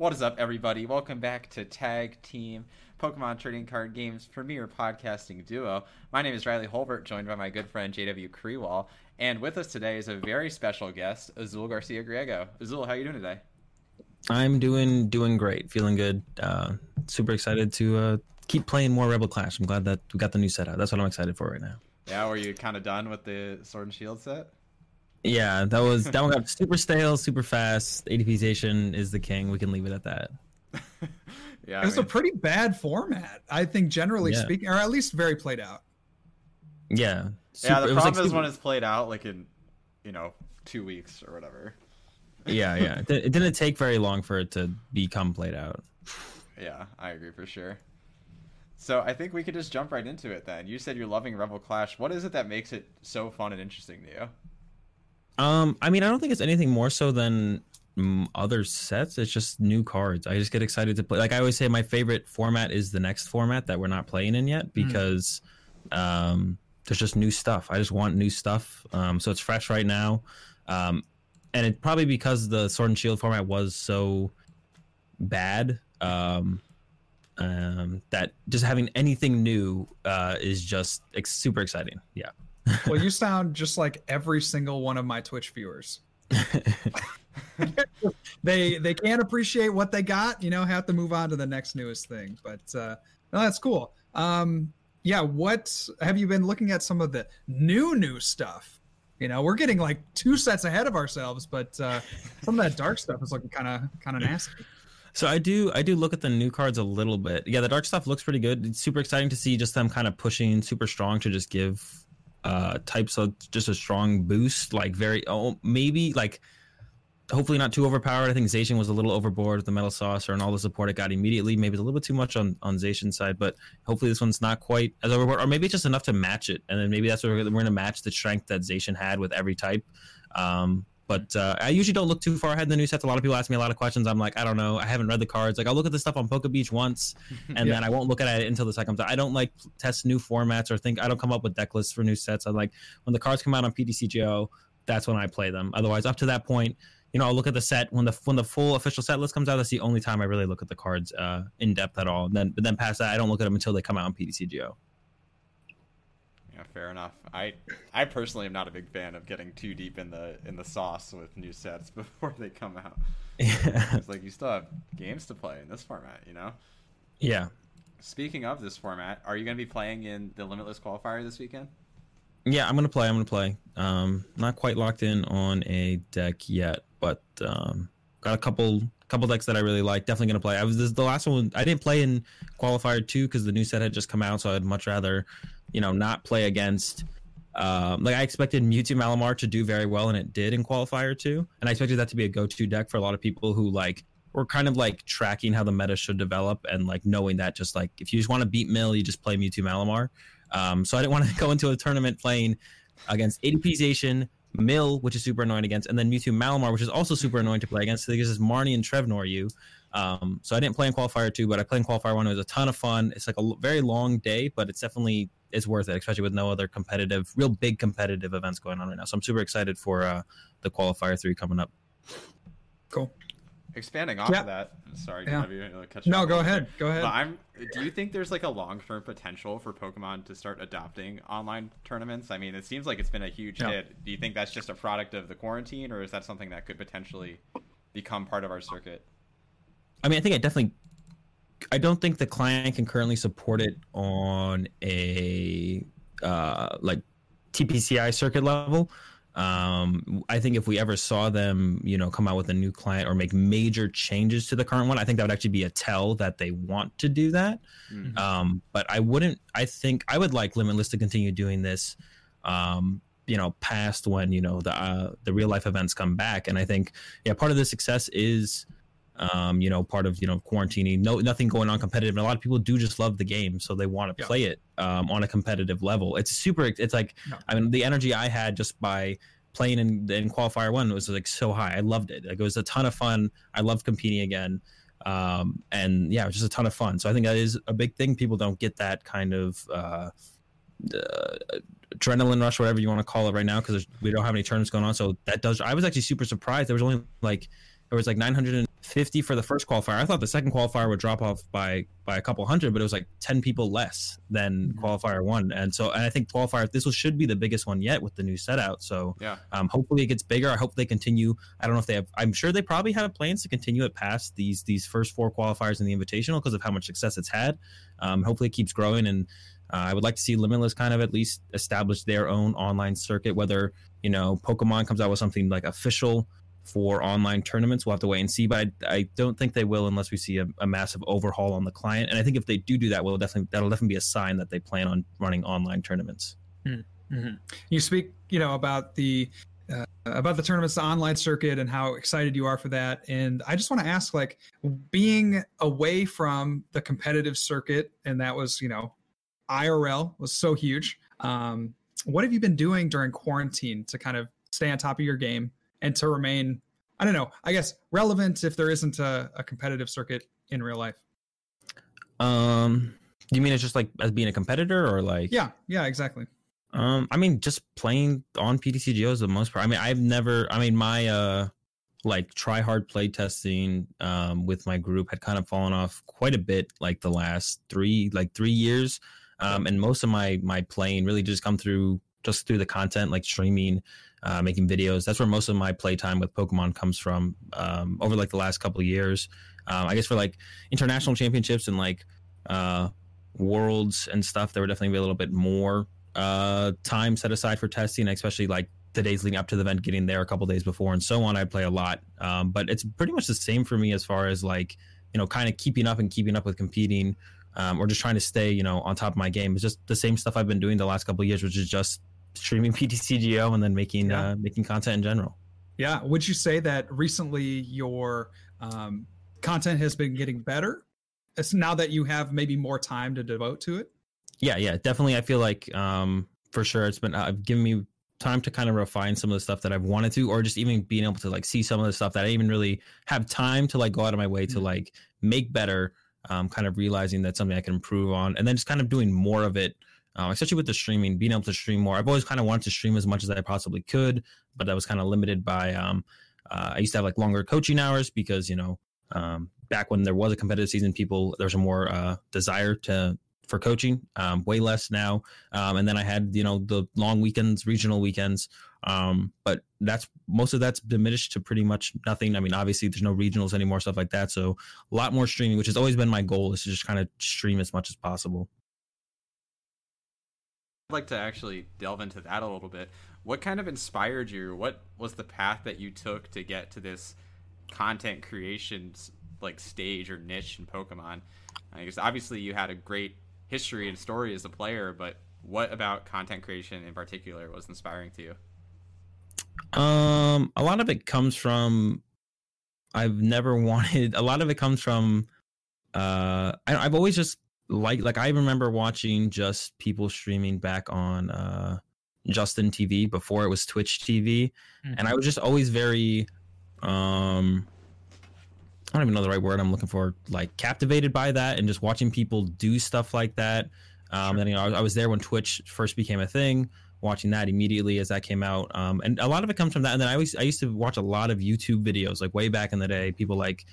What is up, everybody? Welcome back to Tag Team Pokemon Trading Card Games premier podcasting duo. My name is Riley Holbert, joined by my good friend JW Kriewall, and with us today is a very special guest, Azul Garcia Griego. Azul, how are you doing today? I'm doing doing great, feeling good. Uh, super excited to uh, keep playing more Rebel Clash. I'm glad that we got the new set out. That's what I'm excited for right now. Yeah, were you kind of done with the Sword and Shield set? Yeah, that was that one got super stale, super fast. ADP Zacian is the king. We can leave it at that. yeah, it's mean, a pretty bad format, I think, generally yeah. speaking, or at least very played out. Yeah. Super, yeah, the problem like is when it's played out, like in, you know, two weeks or whatever. yeah, yeah. It didn't take very long for it to become played out. Yeah, I agree for sure. So I think we could just jump right into it then. You said you're loving Rebel Clash. What is it that makes it so fun and interesting to you? Um, I mean, I don't think it's anything more so than mm, other sets. It's just new cards. I just get excited to play. Like I always say, my favorite format is the next format that we're not playing in yet hmm. because mm. um, there's just new stuff. I just want new stuff. Um, so it's fresh right now. Um, and it probably because the Sword and Shield format was so bad. Um, um, that just having anything new uh, is just ex- super exciting. Yeah well, you sound just like every single one of my Twitch viewers. they they can't appreciate what they got, you know, have to move on to the next newest thing. But uh no, that's cool. Um yeah, what have you been looking at some of the new new stuff? You know, we're getting like two sets ahead of ourselves, but uh some of that dark stuff is looking kind of kind of nasty. So I do I do look at the new cards a little bit. Yeah, the dark stuff looks pretty good. It's super exciting to see just them kind of pushing super strong to just give uh types of just a strong boost like very oh maybe like hopefully not too overpowered. I think Zacian was a little overboard with the metal saucer and all the support it got immediately. Maybe it's a little bit too much on on Zacian's side but hopefully this one's not quite as overboard or maybe it's just enough to match it. And then maybe that's what we're, we're going to match the strength that Zacian had with every type. Um but uh, I usually don't look too far ahead in the new sets. A lot of people ask me a lot of questions. I'm like, I don't know. I haven't read the cards. Like, I'll look at the stuff on Poke Beach once, and yeah. then I won't look at it until the set comes out. I don't like test new formats or think. I don't come up with deck lists for new sets. I like when the cards come out on PTCGO, That's when I play them. Otherwise, up to that point, you know, I'll look at the set when the when the full official set list comes out. That's the only time I really look at the cards uh, in depth at all. And then, but then past that, I don't look at them until they come out on PTCGO. Fair enough. I I personally am not a big fan of getting too deep in the in the sauce with new sets before they come out. Yeah. It's like you still have games to play in this format, you know? Yeah. Speaking of this format, are you going to be playing in the Limitless qualifier this weekend? Yeah, I'm going to play. I'm going to play. Um, not quite locked in on a deck yet, but um, got a couple couple decks that I really like. Definitely going to play. I was this the last one. I didn't play in qualifier two because the new set had just come out, so I'd much rather you know, not play against. Um, like I expected Mewtwo Malamar to do very well, and it did in qualifier two. And I expected that to be a go-to deck for a lot of people who like were kind of like tracking how the meta should develop and like knowing that just like if you just want to beat Mill, you just play Mewtwo Malamar. Um, so I didn't want to go into a tournament playing against ADP Mill, which is super annoying against, and then Mewtwo Malamar, which is also super annoying to play against. So this is Marnie and Trevnor you. Um, so I didn't play in qualifier two, but I played in qualifier one. It was a ton of fun. It's like a very long day, but it's definitely it's worth it, especially with no other competitive, real big competitive events going on right now. So I'm super excited for uh, the qualifier three coming up. Cool. Expanding off yeah. of that, sorry, yeah. you, uh, no, go ahead, go ahead. But I'm. Do you think there's like a long term potential for Pokemon to start adopting online tournaments? I mean, it seems like it's been a huge yeah. hit. Do you think that's just a product of the quarantine, or is that something that could potentially become part of our circuit? I mean, I think it definitely I don't think the client can currently support it on a uh, like TPCI circuit level. Um, I think if we ever saw them, you know, come out with a new client or make major changes to the current one, I think that would actually be a tell that they want to do that. Mm-hmm. Um, but I wouldn't. I think I would like Limitless to continue doing this. Um, you know, past when you know the uh, the real life events come back, and I think yeah, part of the success is um, you know, part of you know quarantining. No, nothing going on competitive. And a lot of people do just love the game, so they want to yeah. play it um, on a competitive level. It's super. It's like no. I mean, the energy I had just by playing in, in qualifier one was like so high. I loved it. Like it was a ton of fun. I loved competing again. Um, and yeah, it was just a ton of fun. So I think that is a big thing. People don't get that kind of uh, uh, adrenaline rush, whatever you want to call it, right now because we don't have any tournaments going on. So that does. I was actually super surprised. There was only like there was like 950 for the first qualifier. I thought the second qualifier would drop off by by a couple hundred, but it was like 10 people less than Mhm. qualifier one. And so, and I think qualifier this was, should be the biggest one yet with the new set out. So, Yeah. um, hopefully it gets bigger. I hope they continue. I don't know if they have. I'm sure they probably have plans to continue it past these these first four qualifiers in the Invitational because of how much success it's had. Um, hopefully it keeps growing, and uh, I would like to see Limitless kind of at least establish their own online circuit. Whether you know Pokemon comes out with something like official for online tournaments, we'll have to wait and see. But I, I don't think they will unless we see a, a massive overhaul on the client. And I think if they do do that, we'll definitely that'll definitely be a sign that they plan on running online tournaments. Mhm. You speak, you know, about the uh, about the tournaments, the online circuit, and how excited you are for that. And I just want to ask, like, being away from the competitive circuit, and that was, you know, IRL was so huge. Um, what have you been doing during quarantine to kind of stay on top of your game and to remain, I don't know, I guess relevant if there isn't a, a competitive circuit in real life? Um, do you mean it's just like as being a competitor or like? Yeah, yeah, exactly. Um, I mean, just playing on PTCGO is the most part. I mean, I've never. I mean, my uh, like try hard play testing um with my group had kind of fallen off quite a bit, like the last three, like three years. Um, and most of my my playing really just come through just through the content, like streaming, uh, making videos. That's where most of my playtime with Pokemon comes from. Um, over like the last couple years, um, I guess for like international championships and like uh worlds and stuff, there would definitely be a little bit more uh time set aside for testing especially like the days leading up to the event getting there a couple days before and so on i play a lot um but it's pretty much the same for me as far as like you know kind of keeping up and keeping up with competing um or just trying to stay you know on top of my game it's just the same stuff i've been doing the last couple years which is just streaming ptcgo and then making Yeah. uh making content in general Yeah. Would you say that recently your um, content has been getting better? It's now that you have maybe more time to devote to it. yeah yeah definitely i feel like um for sure it's been uh, given me time to kind of refine some of the stuff that i've wanted to or just even being able to like see some of the stuff that i even really have time to like go out of my way to Mhm. like make better um kind of realizing that's something i can improve on and then just kind of doing more of it um, especially with the streaming being able to stream more i've always kind of wanted to stream as much as i possibly could but i was kind of limited by um uh, i used to have like longer coaching hours because you know um back when there was a competitive season people there's a more uh desire to for coaching, um, way less now. Um, and then I had, you know, the long weekends, regional weekends. Um, but that's most of that's diminished to pretty much nothing. I mean, obviously there's no regionals anymore, stuff like that. So a lot more streaming, which has always been my goal is to just kind of stream as much as possible. Like to actually delve into that a little bit. What kind of inspired you? What was the path that you took to get to this content creation like stage or niche in Pokemon? Because obviously you had a great history and story as a player, but what about content creation in particular was inspiring to you? Um, a lot of it comes from I've never wanted. A lot of it comes from uh, I, I've always just like like I remember watching just people streaming back on uh Justin TV before it was Twitch TV, and I was just always very um. I don't even know the right word I'm looking for. Like captivated by that, and just watching people do stuff like that. Um, Sure. and you know, I, I was there when Twitch first became a thing watching that immediately as that came out. Um, and a lot of it comes from that. And then I always I used to watch a lot of YouTube videos like way back in the day. People like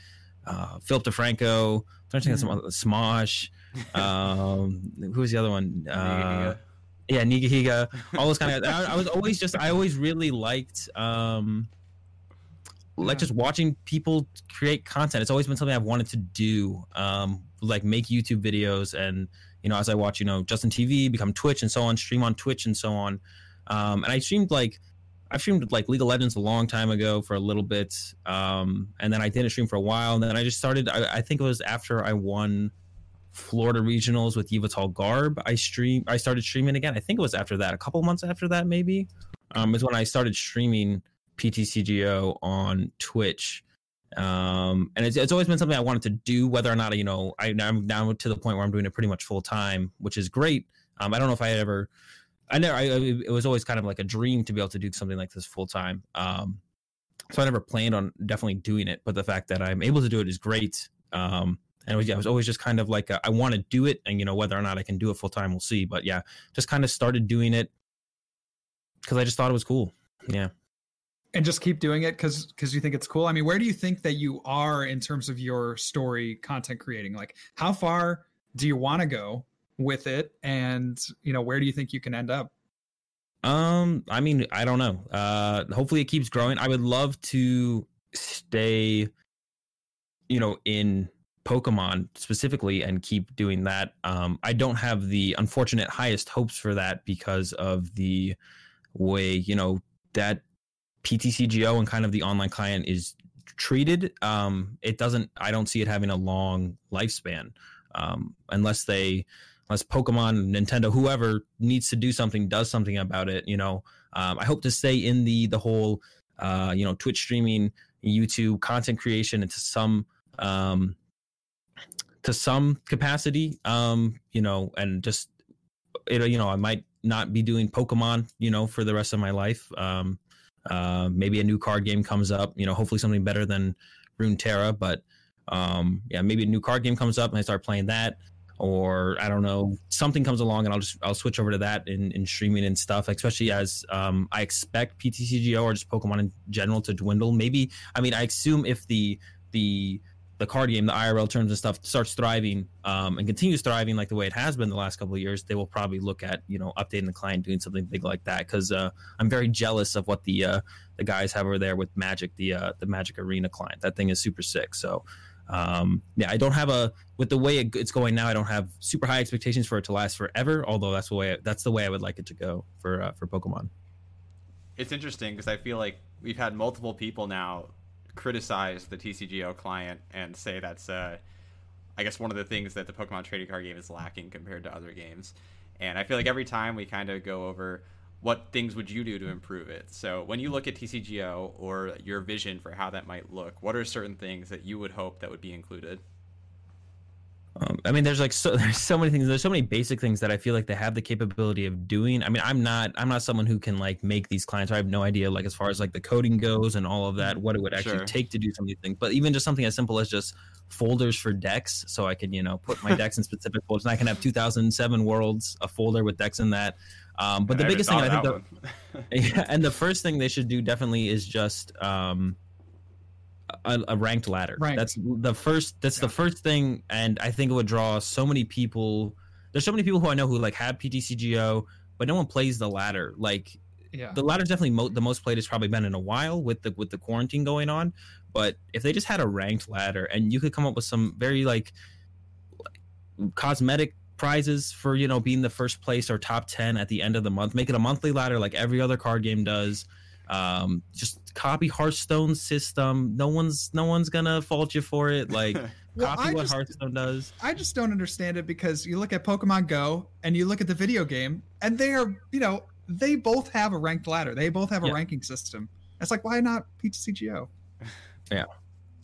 uh, Philip DeFranco, I'm trying to think of some Smosh. Um, who was the other one? Uh, yeah, Nigahiga. All those kind of. I, I was always just. I always really liked. Um, like just watching people create content. It's always been something I've wanted to do. Um, like make YouTube videos and you know as I watch you know Justin TV become Twitch and so on, stream on Twitch and so on. Um, and I streamed like I streamed like League of Legends a long time ago for a little bit, um, and then I didn't stream for a while, and then I just started. I, I think it was after I won Florida regionals with Yveltal Garb. I stream. I started streaming again. I think it was after that, a couple months after that, maybe. Um, is when I started streaming PTCGO on Twitch. Um, and it's, it's always been something I wanted to do, whether or not, you know, I, I'm now to the point where I'm doing it pretty much full time, which is great. Um, I don't know if I ever, I never, I, it was always kind of like a dream to be able to do something like this full time. Um, so I never planned on definitely doing it, but the fact that I'm able to do it is great. Um, and it was, yeah, it was always just kind of like, a, I want to do it. And, you know, whether or not I can do it full time, we'll see. But yeah, just kind of started doing it because I just thought it was cool. Yeah. and just keep doing it because because you think it's cool i mean where do you think that you are in terms of your story content creating like how far do you want to go with it and you know where do you think you can end up um i mean i don't know uh hopefully it keeps growing i would love to stay you know in pokemon specifically and keep doing that um i don't have the unfortunate highest hopes for that because of the way you know that PTCGO and kind of the online client is treated, um, it doesn't. I don't see it having a long lifespan um, unless they, unless Pokemon, Nintendo, whoever needs to do something, does something about it. You know, um, I hope to stay in the the whole, uh, you know, Twitch streaming, YouTube content creation, into some. Um, to some capacity, um, you know, and just it, you know, I might not be doing Pokemon, you know, for the rest of my life. Um, uh, maybe a new card game comes up. You know, hopefully something better than Runeterra. But um, yeah, maybe a new card game comes up and I start playing that, or I don't know, something comes along and I'll just I'll switch over to that in, in streaming and stuff. Especially as um, I expect PTCGO or just Pokemon in general to dwindle. Maybe I mean I assume if the the the card game, the IRL terms and stuff starts thriving um, and continues thriving like the way it has been the last couple of years, they will probably look at you know updating the client, doing something big like that. Because uh, I'm very jealous of what the uh, the guys have over there with Magic, the uh, the Magic Arena client. That thing is super sick. So um, yeah, I don't have a with the way it, it's going now. I don't have super high expectations for it to last forever. Although that's the way that's the way I would like it to go for uh, for Pokemon. It's interesting because I feel like we've had multiple people now criticize the TCGO client and say that's, uh, I guess, one of the things that the Pokemon trading card game is lacking compared to other games. And I feel like every time we kind of go over what things would you do to improve it. So when you look at TCGO or your vision for how that might look, what are certain things that you would hope that would be included? Um, I mean, there's like so there's so many things. There's so many basic things that I feel like they have the capability of doing. I mean, I'm not I'm not someone who can like make these clients. I have no idea like as far as like the coding goes and all of that, what it would actually Sure. take to do some of these things. But even just something as simple as just folders for decks, so I can you know put my decks in specific folders, and I can have 2007 worlds a folder with decks in that. Um, but the I biggest thing I think the, that yeah, and the first thing they should do definitely is just um, a, a ranked ladder. Right. That's the first. That's the first thing, and I think it would draw so many people. There's so many people who I know who like have PTCGO, but no one plays the ladder. Like yeah the ladder's definitely mo- the most played it's probably been in a while with the with the quarantine going on. But if they just had a ranked ladder and you could come up with some very like cosmetic prizes for you know being the first place or top 10 at the end of the month make it a monthly ladder like every other card game does um just copy hearthstone's system no one's no one's gonna fault you for it like Well, copy I what just- hearthstone does I just don't understand it because you look at Pokemon Go and you look at the video game, and they are, you know, they both have a ranked ladder. They both have a Yeah. ranking system. It's like, why not PTCGO? Yeah.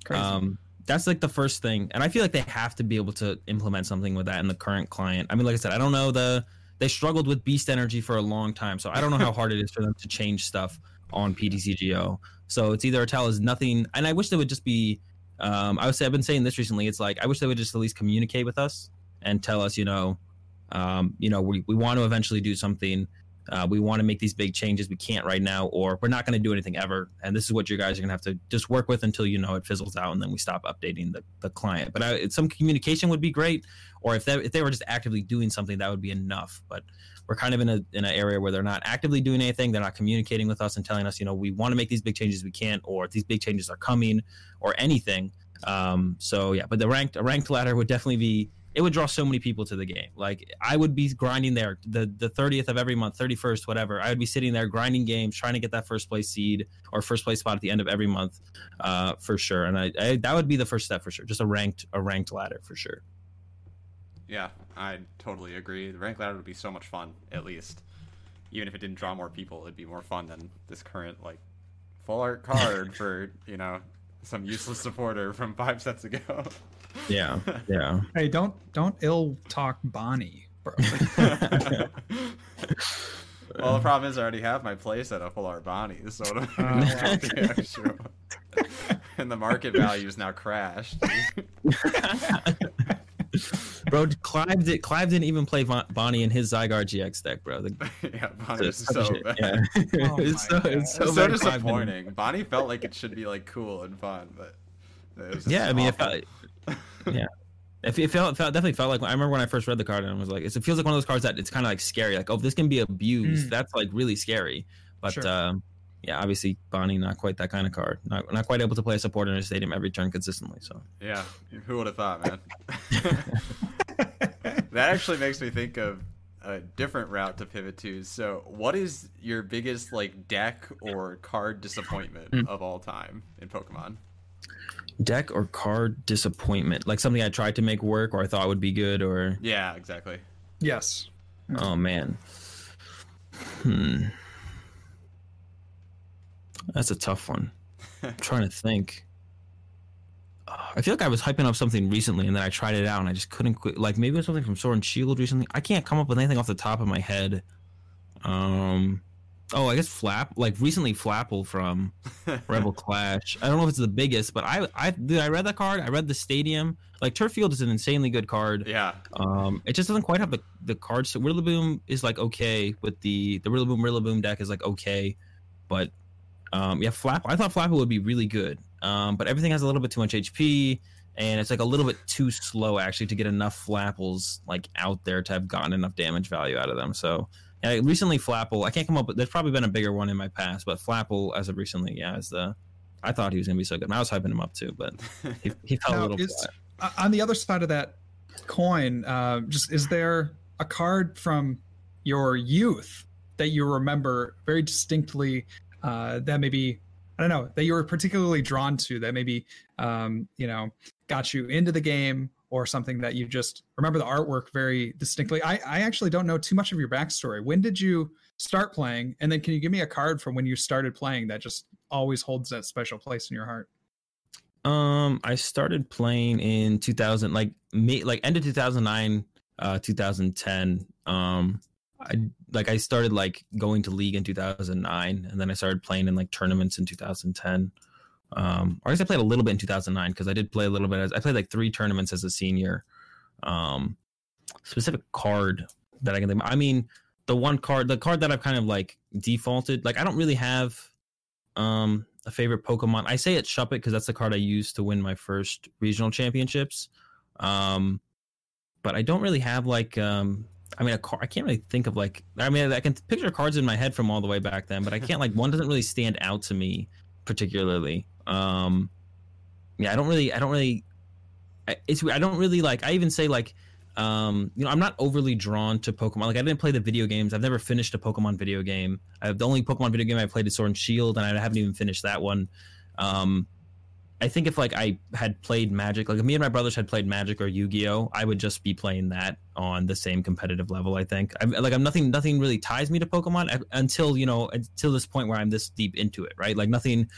Crazy. Um, that's like the first thing, and I feel like they have to be able to implement something with that in the current client. I mean, like I said, I don't know the they struggled with Beast Energy for a long time, so I don't know how hard it is for them to change stuff on PTCGO. So it's either a tell is nothing, and I wish they would just be. Um, I would say I've been saying this recently. It's like I wish they would just at least communicate with us and tell us, you know, um, you know, we, we want to eventually do something. Uh, we want to make these big changes. We can't right now, or we're not going to do anything ever. And this is what you guys are going to have to just work with until you know it fizzles out, and then we stop updating the, the client. But I, some communication would be great, or if they if they were just actively doing something, that would be enough. But we're kind of in a in an area where they're not actively doing anything. They're not communicating with us and telling us, you know, we want to make these big changes, we can't, or these big changes are coming, or anything. Um, so yeah, but the ranked a ranked ladder would definitely be it would draw so many people to the game. Like I would be grinding there the the 30th of every month, 31st, whatever. I would be sitting there grinding games, trying to get that first place seed or first place spot at the end of every month, uh, for sure. And I, I that would be the first step for sure. Just a ranked a ranked ladder for sure. Yeah, I totally agree. The rank ladder would be so much fun, at least. Even if it didn't draw more people, it'd be more fun than this current like full art card for you know some useless supporter from five sets ago. Yeah, yeah. hey, don't don't ill talk Bonnie, bro. well, the problem is I already have my place at a full art Bonnie, so what am I gonna oh, do wow. with the extra? and the market value is now crashed. bro. Clive did. Clive didn't even play Von, Bonnie in his Zygarde GX deck, bro. The, yeah, Bonnie was such so shit, bad. yeah. Oh it's so it's so, So, bad Clive didn't- disappointing. Bonnie felt like it should be like cool and fun, but it was just Yeah, I mean, if awful. Felt, yeah, it, it felt, it felt definitely felt like I remember when I first read the card and I was like, it's, it feels like one of those cards that it's kind of like scary. Like, oh, this can be abused. Mm. That's like really scary. But Sure. um, yeah, obviously Bonnie not quite that kind of card. Not not quite able to play a support in a stadium every turn consistently. So Yeah, who would have thought, man? that actually makes me think of a different route to pivot to. So, what is your biggest like deck or card disappointment Hmm. of all time in Pokemon? Deck or card disappointment, like something I tried to make work or I thought would be good or Yeah, exactly. yes. Oh man. Hmm. That's a tough one. I'm trying to think. I feel like I was hyping up something recently and then I tried it out and I just couldn't quit. Like maybe it was something from Sword and Shield recently. I can't come up with anything off the top of my head. Um. Oh, I guess Flap. Like recently, Flapple from Rebel Clash. I don't know if it's the biggest, but I I dude, I read that card. I read the Stadium. Like Turf Field is an insanely good card. Yeah, Um, it just doesn't quite have the the cards. So Rillaboom is like okay with the the Rillaboom Rillaboom deck is like okay, but um, yeah, Flap. I thought Flapple would be really good. Um, but everything has a little bit too much HP, and it's like a little bit too slow actually to get enough Flapples like out there to have gotten enough damage value out of them. So yeah, recently Flapple. I can't come up with. There's probably been a bigger one in my past, but Flapple as of recently, yeah, is the. I thought he was gonna be so good. And I was hyping him up too, but he, he fell a little is- flat. Uh, on the other side of that coin, uh, just is there a card from your youth that you remember very distinctly uh, that maybe I don't know that you were particularly drawn to that maybe um, you know got you into the game or something that you just remember the artwork very distinctly. I, I actually don't know too much of your backstory. When did you start playing? And then can you give me a card from when you started playing that just always holds that special place in your heart? Um, I started playing in 2000, like me, like end of 2009, uh, 2010. Um, I like I started like going to league in 2009, and then I started playing in like tournaments in 2010. Um, or I guess I played a little bit in 2009 because I did play a little bit as I played like three tournaments as a senior. Um, specific card that I can think. I mean, the one card, the card that I've kind of like defaulted. Like I don't really have um a favorite Pokemon. I say it's Shuppet because that's the card I used to win my first regional championships. Um, but I don't really have like um. I mean, a car. I can't really think of like. I mean, I can picture cards in my head from all the way back then, but I can't like one doesn't really stand out to me particularly. Um, yeah, I don't really. I don't really. I- It's. I don't really like. I even say like. Um, you know, I'm not overly drawn to Pokemon. Like, I didn't play the video games. I've never finished a Pokemon video game. I the only Pokemon video game I played is Sword and Shield, and I haven't even finished that one. Um, I think if like I had played Magic, like me and my brothers had played Magic or Yu Gi Oh, I would just be playing that on the same competitive level. I think. I'm, like I'm nothing. Nothing really ties me to Pokemon until you know until this point where I'm this deep into it. Right. Like nothing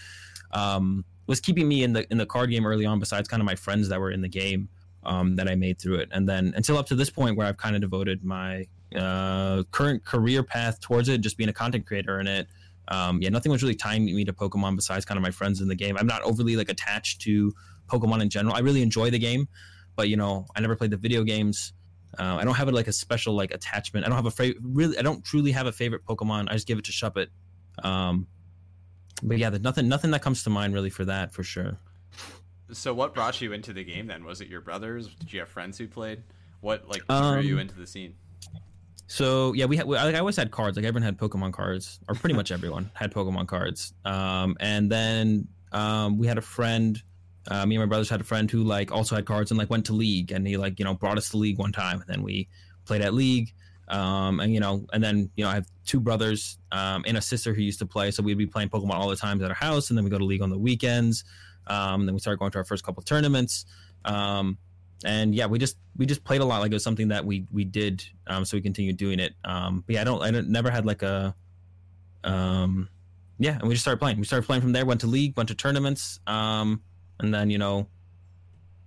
um, was keeping me in the in the card game early on. Besides kind of my friends that were in the game um, that I made through it, and then until up to this point where I've kind of devoted my uh, current career path towards it, just being a content creator in it. Um, yeah, nothing was really tying me to Pokemon besides kind of my friends in the game. I'm not overly like attached to Pokemon in general. I really enjoy the game, but you know, I never played the video games. Uh, I don't have like a special like attachment. I don't have a favorite. Really, I don't truly have a favorite Pokemon. I just give it to Shuppet. Um, but yeah, there's nothing, nothing that comes to mind really for that for sure. So, what brought you into the game then? Was it your brothers? Did you have friends who played? What like Um, drew you into the scene? So yeah, we had like I always had cards. Like everyone had Pokemon cards, or pretty much everyone had Pokemon cards. Um, and then um, we had a friend. Uh, me and my brothers had a friend who like also had cards and like went to league, and he like you know brought us to league one time, and then we played at league. Um, and you know, and then you know, I have two brothers um, and a sister who used to play, so we'd be playing Pokemon all the times at our house, and then we go to league on the weekends. Um, then we started going to our first couple tournaments. Um, and yeah, we just we just played a lot. Like it was something that we we did, um, so we continued doing it. Um, but yeah, I don't I don't, never had like a, um, yeah, and we just started playing. We started playing from there. Went to league, went to tournaments, um, and then you know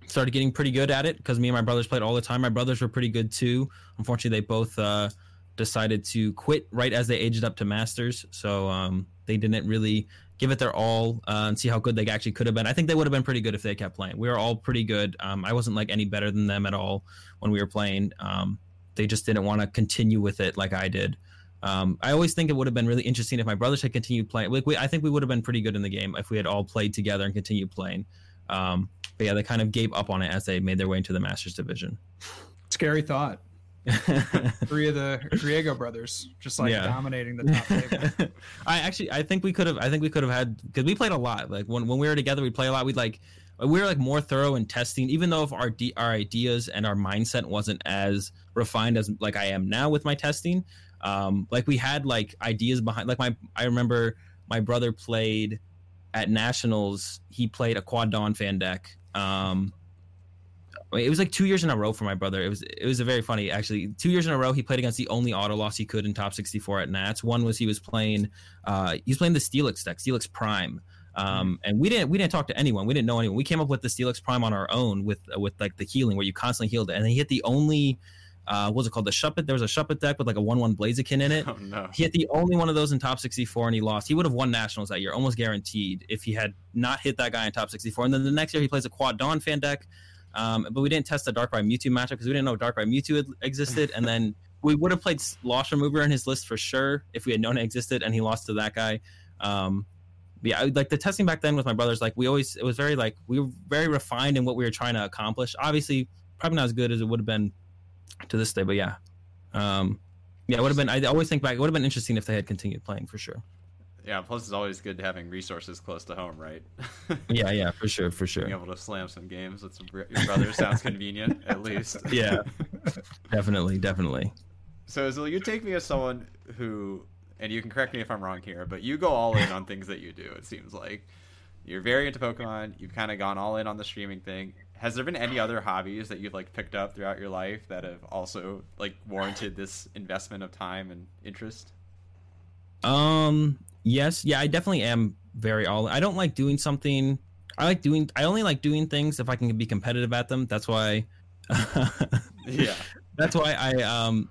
started getting pretty good at it because me and my brothers played all the time. My brothers were pretty good too. Unfortunately, they both uh, decided to quit right as they aged up to masters. So um, they didn't really give it their all uh, and see how good they actually could have been. I think they would have been pretty good if they kept playing. We were all pretty good. Um, I wasn't like any better than them at all when we were playing. Um, they just didn't want to continue with it like I did. Um, I always think it would have been really interesting if my brothers had continued playing. Like we, I think we would have been pretty good in the game if we had all played together and continued playing. Um, but yeah, they kind of gave up on it as they made their way into the Masters division. Scary thought. Three of the Griego brothers just like Yeah. dominating the top table. I actually, I think we could have. I think we could have had because we played a lot. Like when when we were together, we play a lot. We'd like we were like more thorough in testing, even though if our our ideas and our mindset wasn't as refined as like I am now with my testing. Um, like we had like ideas behind. Like my, I remember my brother played at nationals. He played a quad Donphan deck. Um, it was like two years in a row for my brother. It was it was a very funny actually. Two years in a row, he played against the only auto loss he could in top sixty four at Nats. One was he was playing uh, he was playing the Steelix deck, Steelix Prime. Um, and we didn't we didn't talk to anyone. We didn't know anyone. We came up with the Steelix Prime on our own with uh, with like the healing where you constantly healed it. And he hit the only uh, what was it called the Shuppet? There was a Shuppet deck with like a one one Blaziken in it. Oh no. He hit the only one of those in top 64 and he lost. He would have won nationals that year, almost guaranteed, if he had not hit that guy in top 64. And then the next year he plays a quad Donphan deck. Um, but we didn't test the Darkrai Mewtwo matchup because we didn't know Darkrai Mewtwo had- existed. And then we would have played Lost Remover in his list for sure if we had known it existed and he lost to that guy. Um, yeah, like the testing back then with my brothers, like we always, it was very like, we were very refined in what we were trying to accomplish. Obviously, probably not as good as it would have been to this day, but yeah. Um, yeah, it would have been. I always think back. It would have been interesting if they had continued playing for sure. Yeah, plus it's always good having resources close to home, right? Yeah, yeah, for sure, for sure. Being able to slam some games with some your brother sounds convenient, at least. Yeah. Definitely, definitely. So, Azul, you take me as someone who, and you can correct me if I'm wrong here, but you go all in on things that you do. It seems like you're very into Pokemon. You've kind of gone all in on the streaming thing. Has there been any other hobbies that you've like picked up throughout your life that have also like warranted this investment of time and interest? Um, yes, yeah, I definitely am very all. I don't like doing something. I like doing. I only like doing things if I can be competitive at them. That's why. Yeah. that's why I um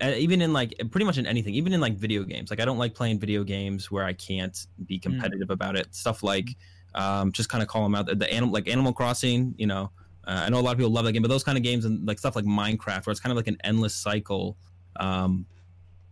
even in like pretty much in anything, even in like video games. Like I don't like playing video games where I can't be competitive about it. Stuff like um just kind of call them out the, the animal like Animal Crossing, you know. Uh, I know a lot of people love that game, but those kind of games and like stuff like Minecraft where it's kind of like an endless cycle um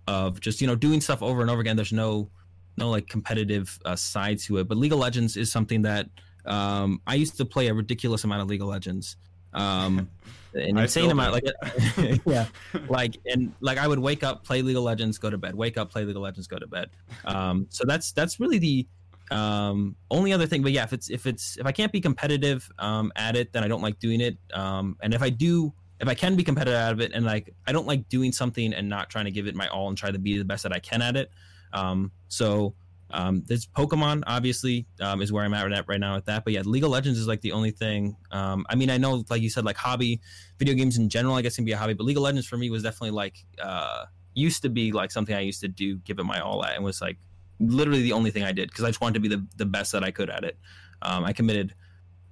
of just, you know, doing stuff over and over again. There's no no like competitive uh, side to it. But League of Legends is something that um I used to play a ridiculous amount of League of Legends. Um an insane amount like yeah like and like i would wake up play league of legends go to bed wake up play league of legends go to bed um so that's that's really the um only other thing but yeah if it's if it's if i can't be competitive um at it then i don't like doing it um and if i do if i can be competitive out of it and like i don't like doing something and not trying to give it my all and try to be the best that i can at it um so um, there's Pokemon, obviously, um, is where I'm at right- right now with that. But yeah, League of Legends is like the only thing. Um, I mean, I know, like you said, like hobby, video games in general, I guess can be a hobby. But League of Legends for me was definitely like uh, used to be like something I used to do, give it my all at, and was like literally the only thing I did because I just wanted to be the the best that I could at it. Um, I committed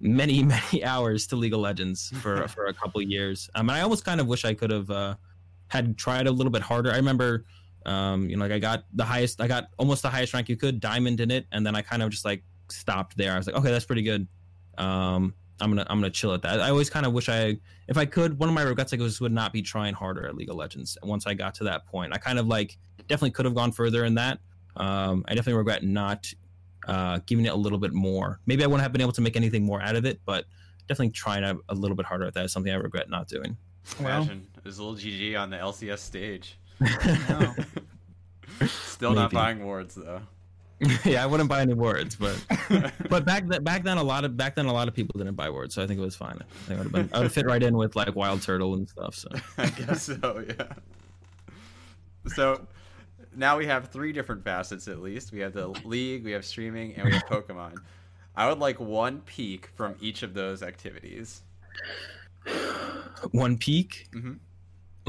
many many hours to League of Legends for for a couple years. Um, and I almost kind of wish I could have uh, had tried a little bit harder. I remember um, you know, like I got the highest, I got almost the highest rank you could, diamond in it, and then I kind of just like stopped there. I was like, okay, that's pretty good. Um, I'm gonna I'm gonna chill at that. I always kind of wish I, if I could, one of my regrets like was would not be trying harder at League of Legends. Once I got to that point, I kind of like definitely could have gone further in that. Um, I definitely regret not uh, giving it a little bit more. Maybe I wouldn't have been able to make anything more out of it, but definitely trying a, a little bit harder at that is something I regret not doing. Imagine well, Imagine Azul GG on the LCS stage. No. Still not buying wards though. yeah, I wouldn't buy any words, but but back then, back then, a lot of back then, a lot of people didn't buy words, so I think it was fine. I think I would have been, I would fit right in with like Wild Turtle and stuff. So I guess so, yeah. So now we have three different facets at least. We have the league, we have streaming, and we have Pokemon. I would like one peak from each of those activities. one peak, hmm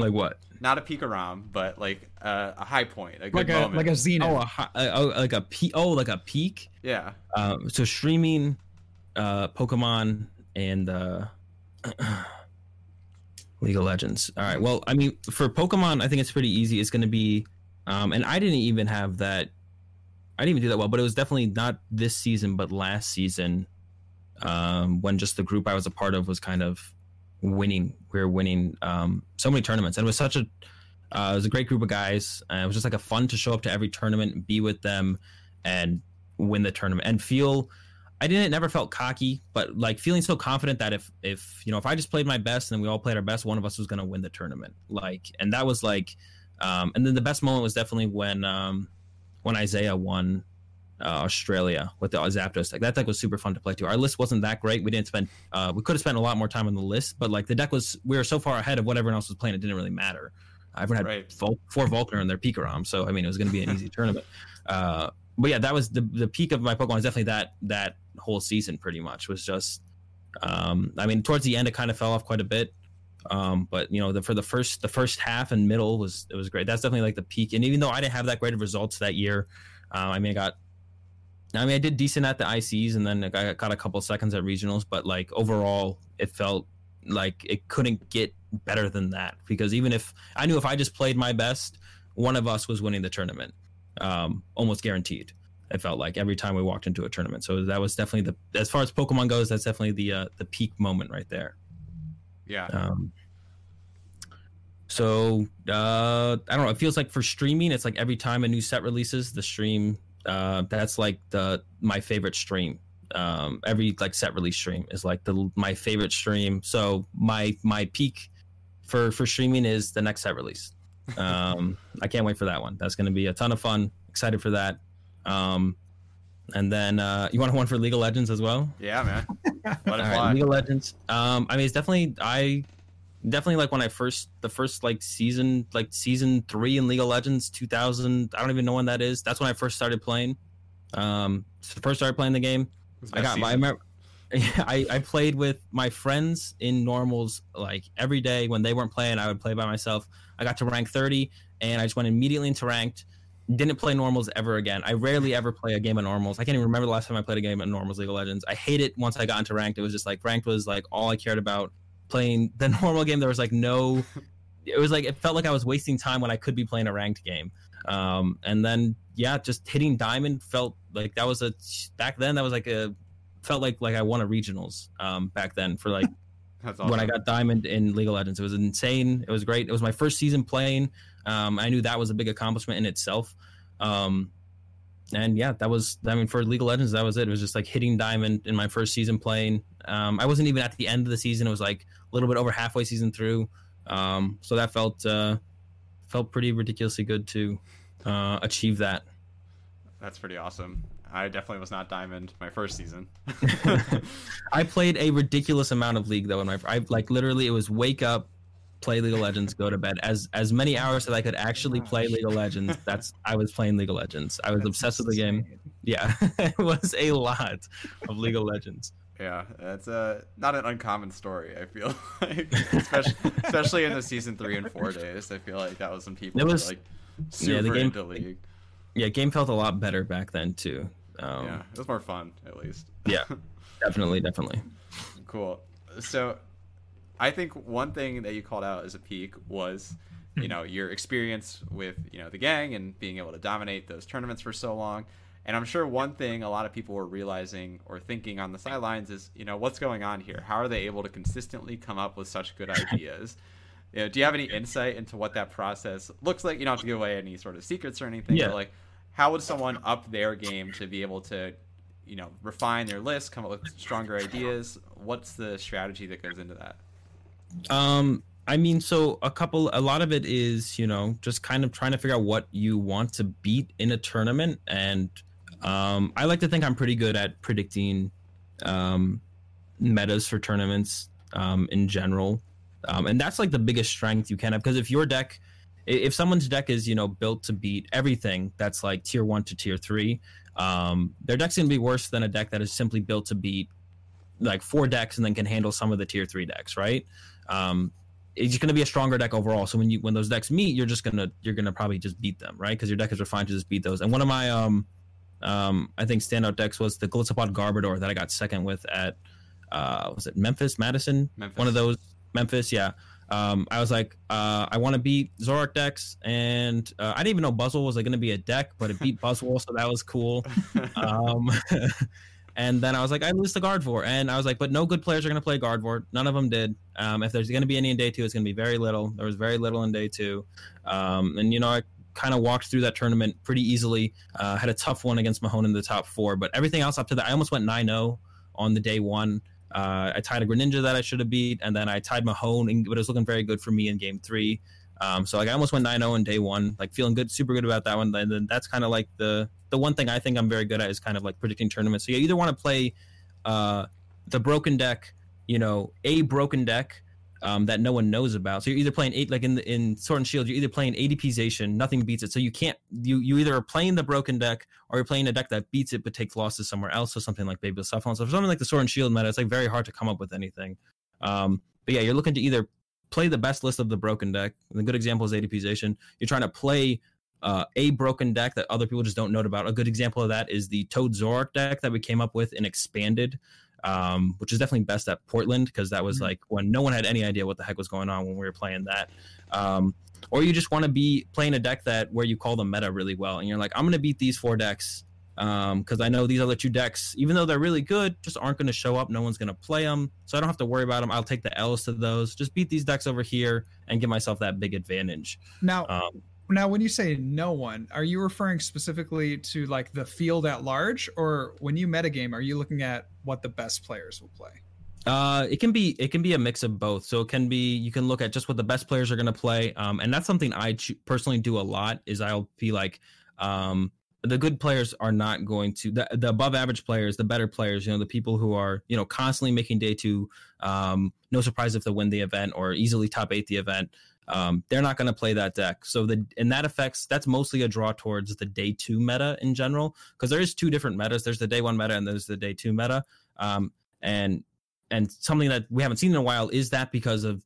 like what? Not a peak around, but like uh, a high point, a good like a moment. like a zenith. Oh, a, hi- uh, oh, like a peak. Oh, like a peak. yeah. Um, so streaming, uh, Pokemon and uh, League of Legends. All right. Well, I mean, for Pokemon, I think it's pretty easy. It's going to be, um, and I didn't even have that. I didn't even do that well, but it was definitely not this season, but last season, um, when just the group I was a part of was kind of winning. We were winning um, so many tournaments, and it was such a, uh, it was a great group of guys. And it was just like a fun to show up to every tournament, be with them, and win the tournament, and feel I didn't never felt cocky, but like feeling so confident that if if you know if I just played my best and we all played our best, one of us was going to win the tournament. Like, and that was like, um, and then the best moment was definitely when um, when Isaiah won uh, Australia with the Zapdos deck. That deck was super fun to play too. Our list wasn't that great. We didn't spend uh, we could have spent a lot more time on the list, but like the deck was we were so far ahead of what everyone else was playing, it didn't really matter. Everyone had Right. Vul- four Volkner in their Pikarom, so I mean it was going to be an easy tournament. Uh, but yeah, that was the the peak of my Pokemon. Was definitely that that whole season. Pretty much was just. Um, I mean, towards the end, it kind of fell off quite a bit. Um, but you know, the, for the first the first half and middle was it was great. That's definitely like the peak. And even though I didn't have that great of results that year, uh, I mean, I got. I mean, I did decent at the ICs, and then I got a couple seconds at regionals. But like overall, it felt like it couldn't get better than that because even if I knew if I just played my best, one of us was winning the tournament um, almost guaranteed. It felt like every time we walked into a tournament. So that was definitely the as far as Pokemon goes, that's definitely the uh, the peak moment right there. Yeah. Um, so uh, I don't know. It feels like for streaming, it's like every time a new set releases, the stream uh, that's like the my favorite stream. Um, every like set release stream is like the my favorite stream. So my my peak for for streaming is the next set release. Um, I can't wait for that one. That's going to be a ton of fun. Excited for that. Um, and then uh, you want one for League of Legends as well? Yeah, man. Let it All right, fly. League of Legends. Um, I mean, it's definitely I definitely like when I first the first like season like season three in League of Legends, two thousand. I don't even know when that is. That's when I first started playing. Um, first started playing the game. I got my. I remember. I, I played with my friends in normals like every day when they weren't playing. I would play by myself. I got to rank 30 and I just went immediately into ranked. Didn't play normals ever again. I rarely ever play a game of normals. I can't even remember the last time I played a game of normals League of Legends. I hate it once I got into ranked. It was just like ranked was like all I cared about. Playing the normal game, there was like no. It was like it felt like I was wasting time when I could be playing a ranked game. Um, and then yeah, just hitting diamond felt like that was a back then that was like a felt like like I won a regionals um, back then for like That's when I got diamond in League of Legends. It was insane. It was great. It was my first season playing. Um, I knew that was a big accomplishment in itself. Um, and yeah, that was I mean for League of Legends that was it. It was just like hitting diamond in my first season playing. Um, I wasn't even at the end of the season. It was like a little bit over halfway season through. Um, so that felt uh, felt pretty ridiculously good to uh, achieve that. That's pretty awesome. I definitely was not diamond my first season. I played a ridiculous amount of League though, and I like literally it was wake up, play League of Legends, go to bed. As as many hours that I could actually play League of Legends. That's I was playing League of Legends. I was That's obsessed with the game. Yeah, it was a lot of League of Legends. yeah, that's uh, not an uncommon story. I feel like, especially, especially in the season three and four days. I feel like that was when people It were was- like yeah, super the game- into league. Yeah, game felt a lot better back then too. Um, yeah, it was more fun at least. Yeah. Definitely, definitely. Cool. So, I think one thing that you called out as a peak was, you hmm. know, your experience with you know the gang and being able to dominate those tournaments for so long. And I'm sure one thing a lot of people were realizing or thinking on the sidelines is, you know, what's going on here? How are they able to consistently come up with such good ideas? You know, do you have any insight into what that process looks like? You don't have to give away any sort of secrets or anything. Yeah. But like, how would someone up their game to be able to, you know, refine their list, come up with stronger ideas? What's the strategy that goes into that? Um, I mean, so a couple, a lot of it is, you know, just kind of trying to figure out what you want to beat in a tournament. And um, I like to think I'm pretty good at predicting um, metas for tournaments um, in general. Um, and that's like the biggest strength you can have. Because if your deck, if someone's deck is, you know, built to beat everything that's like tier one to tier three, um, their deck's going to be worse than a deck that is simply built to beat like four decks and then can handle some of the tier three decks, right? Um, it's going to be a stronger deck overall. So when you when those decks meet, you're just gonna you're gonna probably just beat them, right? Because your deck is refined to just beat those. And one of my um um I think standout decks was the Golisopod Garbodor that I got second with at uh was it Memphis Madison Memphis. one of those Memphis, yeah. um, I was like, uh, I want to beat Zoroark decks, and uh, I didn't even know Buzzwole was like, going to be a deck, but it beat Buzzwole, so that was cool. Um, and then I was like, I lose the Gardevoir, and I was like, but no good players are going to play Gardevoir. None of them did. Um, if there's going to be any in day two, it's going to be very little. There was very little in day two, um, and you know, I kind of walked through that tournament pretty easily. Uh, had a tough one against Mahone in the top four, but everything else up to that, I almost went 9-0 on the day one. Uh, I tied a Greninja that I should have beat, and then I tied Mahone, but it was looking very good for me in game three. Um, so like I almost went 9-0 in day one, like feeling good, super good about that one. And then that's kind of like the the one thing I think I'm very good at is kind of like predicting tournaments. So you either want to play uh, the broken deck, you know, a broken deck um, that no one knows about. So you're either playing eight, like in the, in Sword and Shield, you're either playing ADP Zacian, nothing beats it. So you can't you you either are playing the broken deck or you're playing a deck that beats it but takes losses somewhere else. So something like Baby Saffron. So for something like the Sword and Shield meta, it's like very hard to come up with anything. Um, but yeah, you're looking to either play the best list of the broken deck. And the good example is ADP Zacian. You're trying to play uh, a broken deck that other people just don't know about. A good example of that is the Toad Zoroark deck that we came up with in Expanded um, which is definitely best at Portland because that was mm-hmm. like when no one had any idea what the heck was going on when we were playing that. Um, or you just want to be playing a deck that where you call the meta really well, and you're like, I'm going to beat these four decks because um, I know these other two decks, even though they're really good, just aren't going to show up. No one's going to play them, so I don't have to worry about them. I'll take the L's to those. Just beat these decks over here and give myself that big advantage. Now, um, now, when you say no one, are you referring specifically to like the field at large, or when you metagame, are you looking at what the best players will play? Uh, it can be it can be a mix of both. So it can be you can look at just what the best players are going to play, um, and that's something I personally do a lot. Is I'll be like, um, the good players are not going to the, the above average players, the better players. You know, the people who are you know constantly making day two. Um, no surprise if they win the event or easily top eight the event um, they're not going to play that deck. So the and that affects that's mostly a draw towards the day two meta in general because there is two different metas. There's the day one meta and there's the day two meta. Um, and and something that we haven't seen in a while is that because of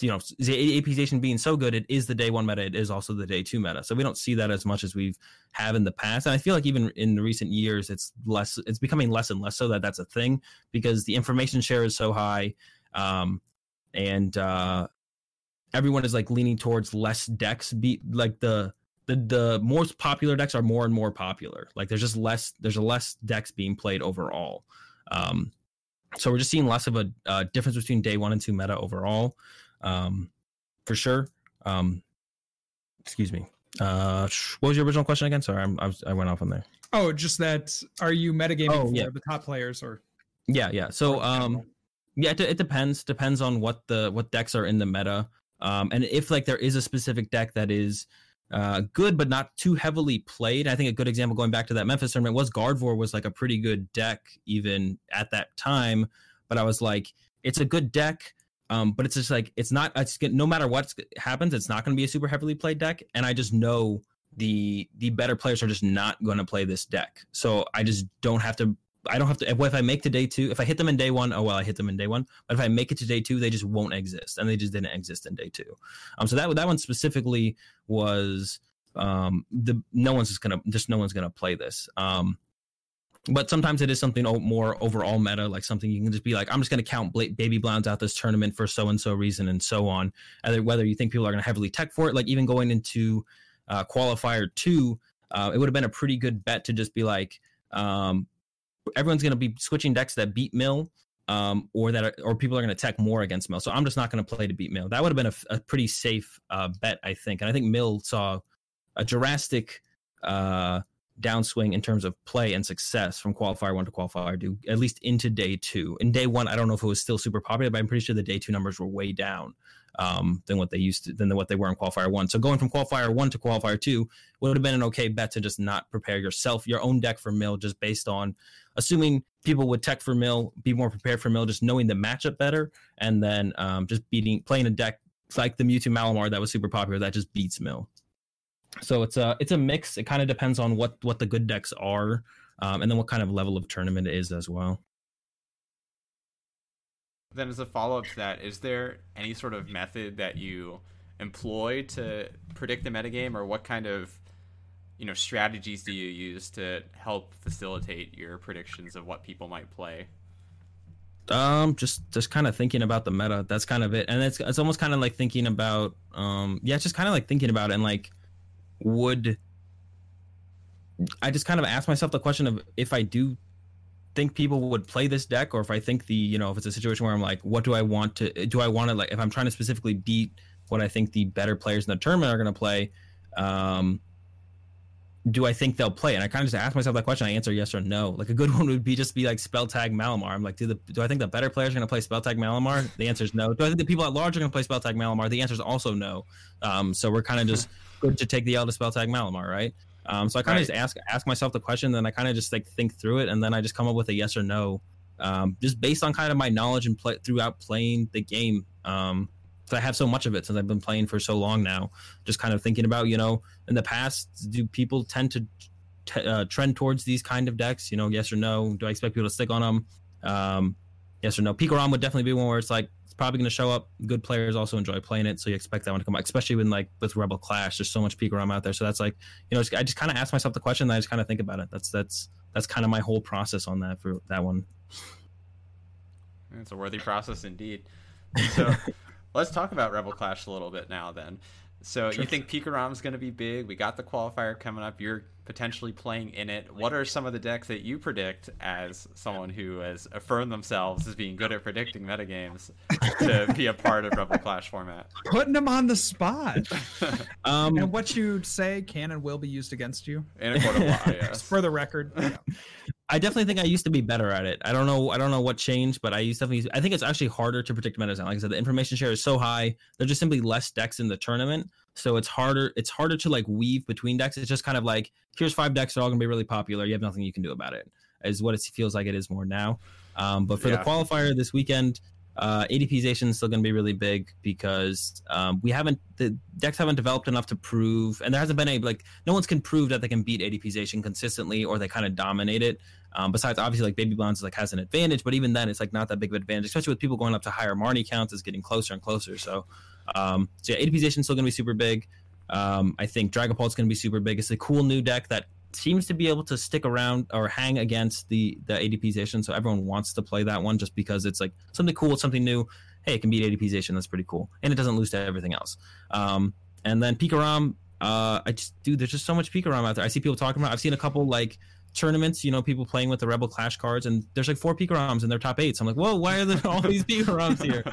you know the ADP Zacian being so good, it is the day one meta. It is also the day two meta. So we don't see that as much as we've have in the past. And I feel like even in the recent years, it's less. It's becoming less and less so that that's a thing because the information share is so high. Um, and uh, everyone is like leaning towards less decks be like the the the most popular decks are more and more popular. Like there's just less there's less decks being played overall. Um so we're just seeing less of a uh, difference between day one and two meta overall um for sure. Um excuse me. Uh what was your original question again? Sorry I'm, i was, i went off on there. Oh just that are you metagaming oh, for yeah. the top players or? Yeah yeah. So um yeah it, it depends depends on what the what decks are in the meta um, and if like there is a specific deck that is uh, good but not too heavily played, I think a good example going back to that Memphis tournament was Gardevoir was like a pretty good deck even at that time. But I was like, it's a good deck. Um, but it's just like it's not. It's no matter what happens, it's not going to be a super heavily played deck, and I just know the the better players are just not going to play this deck. So I just don't have to I don't have to. If I make to day two, if I hit them in day one, oh well, I hit them in day one. But if I make it to day two, they just won't exist, and they just didn't exist in day two. Um, so that that one specifically was um the no one's just gonna just no one's gonna play this. Um, but sometimes it is something more overall meta, like something you can just be like, I'm just going to count baby Blowns out this tournament for so and so reason and so on. And whether you think people are going to heavily tech for it, like even going into uh, qualifier two, uh, it would have been a pretty good bet to just be like, um, everyone's going to be switching decks that beat Mill, um, or that are, or people are going to tech more against Mill. So I'm just not going to play to beat Mill. That would have been a, a pretty safe uh, bet, I think. And I think Mill saw a drastic uh, downswing in terms of play and success from qualifier one to qualifier two, at least into day two. In day one, I don't know if it was still super popular, but I'm pretty sure the day two numbers were way down um, than what they used to than what they were in qualifier one. So going from qualifier one to qualifier two would have been an okay bet to just not prepare yourself your own deck for mill just based on assuming people would tech for mill, be more prepared for mill, just knowing the matchup better, and then um, just beating playing a deck like the Mewtwo Malamar that was super popular that just beats mill. So it's a it's a mix. It kind of depends on what what the good decks are, um, and then what kind of level of tournament it is as well. Then, as a follow up to that, is there any sort of method that you employ to predict the metagame, or what kind of you know strategies do you use to help facilitate your predictions of what people might play? Um, just just kind of thinking about the meta. That's kind of it, and it's it's almost kind of like thinking about um, yeah, just kind of like thinking about it and like would I just kind of ask myself the question of if I do think people would play this deck, or if I think the you know if it's a situation where I'm like, what do I want to do? I want to like if I'm trying to specifically beat what I think the better players in the tournament are going to play. Um, do I think they'll play? And I kind of just ask myself that question. I answer yes or no. Like a good one would be just be like spell tag Malamar. I'm like, do the do I think the better players are going to play spell tag Malamar? The answer is no. Do I think the people at large are going to play spell tag Malamar? The answer is also no. Um, so we're kind of just good to take the L to spell tag Malamar, right? Um, so I kind of Right. just ask ask myself the question, then I kind of just like think through it, and then I just come up with a yes or no, um, just based on kind of my knowledge and play throughout playing the game. Um, I have so much of it since I've been playing for so long now. Just kind of thinking about, you know, in the past, do people tend to t- uh, trend towards these kind of decks? You know, yes or no? Do I expect people to stick on them? Um, yes or no? Pikarom would definitely be one where it's like it's probably going to show up. Good players also enjoy playing it, so you expect that one to come back. Especially when like with Rebel Clash, there's so much Pikarom out there. So that's like, you know, it's- I just kind of ask myself the question, then I just kind of think about it. That's that's that's kind of my whole process on that for that one. It's a worthy process indeed. So let's talk about Rebel Clash a little bit now then. So you think Pikarom's going to be big? We got the qualifier coming up. You're potentially playing in it. What are some of the decks that you predict as someone who has affirmed themselves as being good at predicting metagames to be a part of Rebel Clash format? Putting them on the spot. Um, and what you say can and will be used against you. In a court of law, yes. For the record. yeah. I definitely think I used to be better at it. I don't know. I don't know what changed, but I used to definitely. I think it's actually harder to predict metas now. Like I said, the information share is so high. There's just simply less decks in the tournament, so it's harder. It's harder to like weave between decks. It's just kind of like here's five decks. They're all going to be really popular. You have nothing you can do about it. Is what it feels like it is more now. Um, but for Yeah. the qualifier this weekend, uh, ADP Zacian is still going to be really big because um, we haven't the decks haven't developed enough to prove, and there hasn't been a like no one's can prove that they can beat ADP Zacian consistently or they kind of dominate it. Um, besides, obviously, like Baby Blondes like has an advantage, but even then, it's like not that big of an advantage, especially with people going up to higher Marnie counts. Is getting closer and closer. So, um, so yeah, ADP Zacian is still going to be super big. Um, I think Dragapult's going to be super big. It's a cool new deck that seems to be able to stick around or hang against the the ADP Zacian. So everyone wants to play that one just because it's like something cool, something new. Hey, it can beat ADP Zacian. That's pretty cool, and it doesn't lose to everything else. Um, and then Pikarom, uh, I just dude, there's just so much Pikarom out there. I see people talking about. I've seen a couple like tournaments, you know, people playing with the Rebel Clash cards, and there's like four Pikaroms in their top eight. So I'm like, whoa, why are there all these Pikaroms here?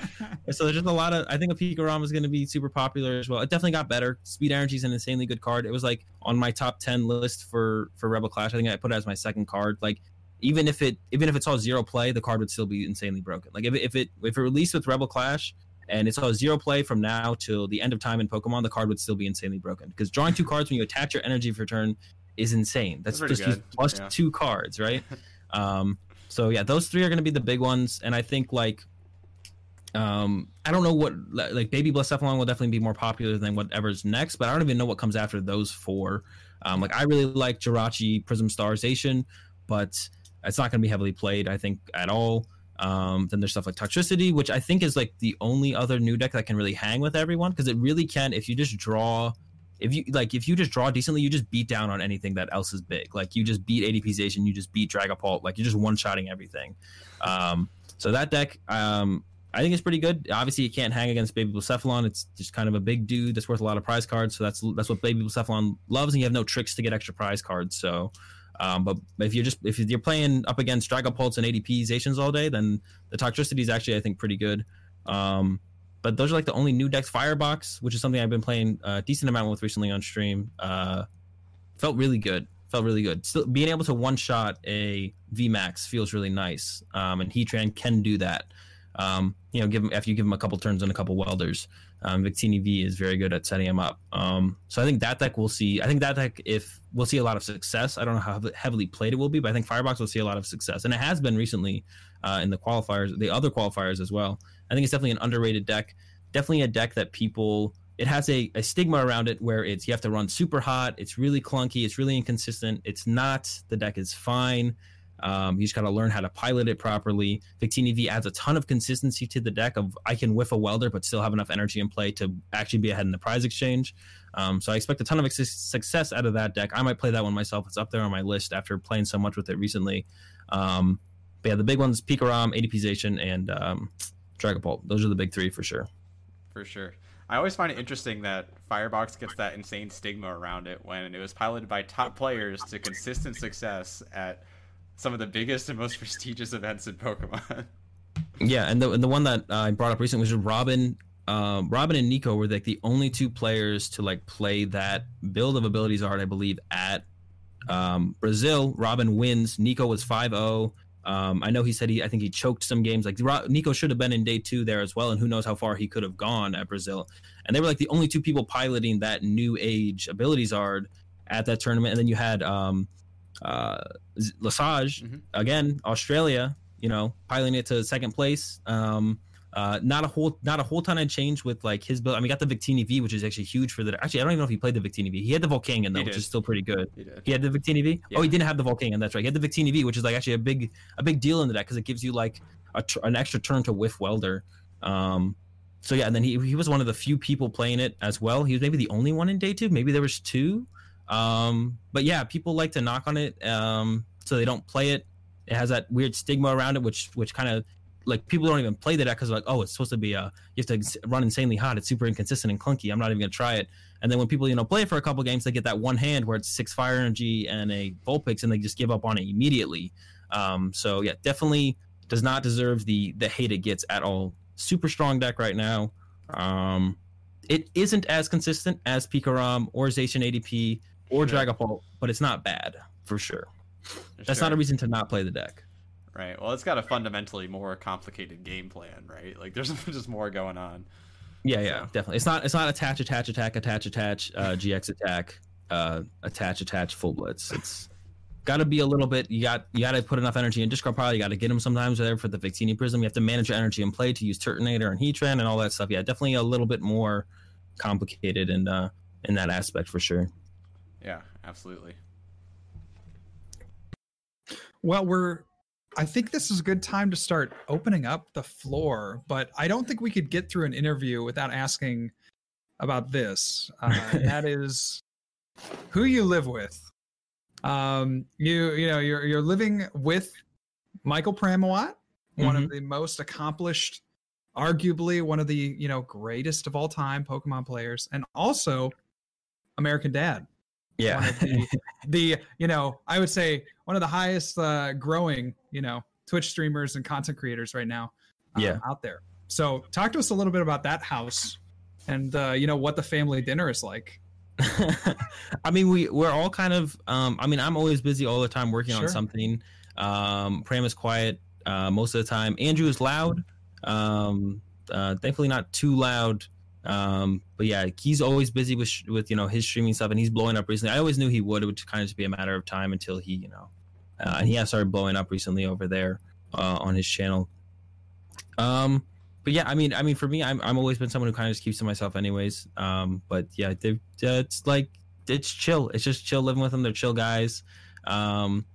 So there's just a lot of. I think a Pikarom is going to be super popular as well. It definitely got better. Speed Energy is an insanely good card. It was like on my top ten list for for Rebel Clash. I think I put it as my second card. Like even if it even if it saw zero play, the card would still be insanely broken. Like if it, if it if it released with Rebel Clash and it saw zero play from now till the end of time in Pokemon, the card would still be insanely broken. Because drawing two cards when you attach your energy for turn is insane. That's, That's just good, plus yeah. two cards, right? um, so yeah, those three are going to be the big ones, and I think like um i don't know what like baby blacephalon will definitely be more popular than whatever's next but i don't even know what comes after those four um like i really like jirachi prism starization but it's not going to be heavily played i think at all um then there's stuff like Toxtricity which i think is like the only other new deck that can really hang with everyone because it really can if you just draw if you like if you just draw decently you just beat down on anything that else is big like you just beat ADP Zacian you just beat dragapult like you're just one-shotting everything um so that deck um I think it's pretty good. Obviously, it can't hang against Baby Blacephalon. It's just kind of a big dude that's worth a lot of prize cards. So that's that's what Baby Blacephalon loves, and you have no tricks to get extra prize cards. So, um, but if you're just if you're playing up against Dragapults and ADP Zacians all day, then the Toxtricity is actually I think pretty good. Um, but those are like the only new decks. Firebox, which is something I've been playing a decent amount with recently on stream, uh, felt really good. Felt really good. Still being able to one shot a VMAX feels really nice. Um, and Heatran can do that um, you know, give him after you give him a couple turns and a couple welders. Um, Victini V is very good at setting him up. Um, so I think that deck we'll see. I think that deck, if we'll see a lot of success. I don't know how heavily played it will be, but I think Firebox will see a lot of success, and it has been recently uh, in the qualifiers, the other qualifiers as well. I think it's definitely an underrated deck. Definitely a deck that people. It has a, a stigma around it where it's you have to run super hot. It's really clunky. It's really inconsistent. It's not. The deck is fine. Um, you just got to learn how to pilot it properly. Victini V adds a ton of consistency to the deck of I can whiff a welder but still have enough energy in play to actually be ahead in the prize exchange. Um, so I expect a ton of ex- success out of that deck. I might play that one myself. It's up there on my list after playing so much with it recently. Um, but yeah, the big ones: Pikarom, ADP Zacian, and um, Dragapult. Those are the big three for sure. For sure. I always find it interesting that Firebox gets that insane stigma around it when it was piloted by top players to consistent success at some of the biggest and most prestigious events in Pokemon. Yeah, and the and the one that uh, I brought up recently was Robin. Um, Robin and Nico were like the only two players to like play that build of abilities art, I believe, at um, Brazil. Robin wins. Nico was 5-0. Um, I know he said he, I think he choked some games. Like Nico should have been in day two there as well, and who knows how far he could have gone at Brazil. And they were like the only two people piloting that new age abilities art at that tournament. And then you had um, uh, Lesage Mhm. again, Australia. You know, piloting it to second place. Um, uh, not a whole, not a whole ton of change with like his build. I mean, got the Victini V, which is actually huge for the. Actually, I don't even know if he played the Victini V. He had the Volcanion though, which is still pretty good. He did. He had the Victini V. Yeah. Oh, he didn't have the Volcanion. That's right. He had the Victini V, which is like actually a big, a big deal in the deck because it gives you like a tr- an extra turn to whiff welder. Um, so yeah, and then he he was one of the few people playing it as well. He was maybe the only one in day two. Maybe there was two. Um, but yeah, people like to knock on it, um, so they don't play it. It has that weird stigma around it, which which kind of like people don't even play the deck because like, oh, it's supposed to be a you have to run insanely hot. It's super inconsistent and clunky. I'm not even gonna try it. And then when people you know play it for a couple games, they get that one hand where it's six fire energy and a Vulpix, and they just give up on it immediately. Um, so yeah, definitely does not deserve the the hate it gets at all. Super strong deck right now. Um, it isn't as consistent as Pikarom or Zacian ADP or Sure. Dragapult, but it's not bad for sure. That's Sure. not a reason to not play the deck. Right. Well, it's got a fundamentally more complicated game plan, right? Like there's just more going on. Yeah, yeah, So- definitely. It's not it's not attach, attach, attack, attach, attach, uh, GX attack, uh, attach, attach, full blitz. It's got to be a little bit. You got you got to put enough energy in discard pile. You got to get them sometimes there for the Victini Prism. You have to manage your energy in play to use Turtonator and Heatran and all that stuff. Yeah, definitely a little bit more complicated in uh, in that aspect for sure. Yeah, absolutely. Well, we're. I think this is a good time to start opening up the floor, but I don't think we could get through an interview without asking about this. Uh, that is who you live with. Um, you you know you're you're living with Michael Pramawat, one of the most accomplished, arguably one of the you know greatest of all time Pokemon players, and also American Dad one of the, the you know i would say one of the highest uh growing you know twitch streamers and content creators right now um, Yeah. out there so talk to us a little bit about that house and uh you know what the family dinner is like I mean, we we're all kind of. Um, I mean, I'm always busy all the time working Sure. on something. Um, Pram is quiet uh, most of the time. Andrew is loud. Um, uh, thankfully, not too loud. Um, but yeah, he's always busy with with you know his streaming stuff, and he's blowing up recently. I always knew he would. It would kind of just be a matter of time until he, you know, uh, and he has started blowing up recently over there uh, on his channel. Um, but yeah, I mean, I mean, for me, I'm I'm always been someone who kind of just keeps to myself, anyways. Um, but yeah, they, uh, it's like it's chill. It's just chill living with them. They're chill guys. Um,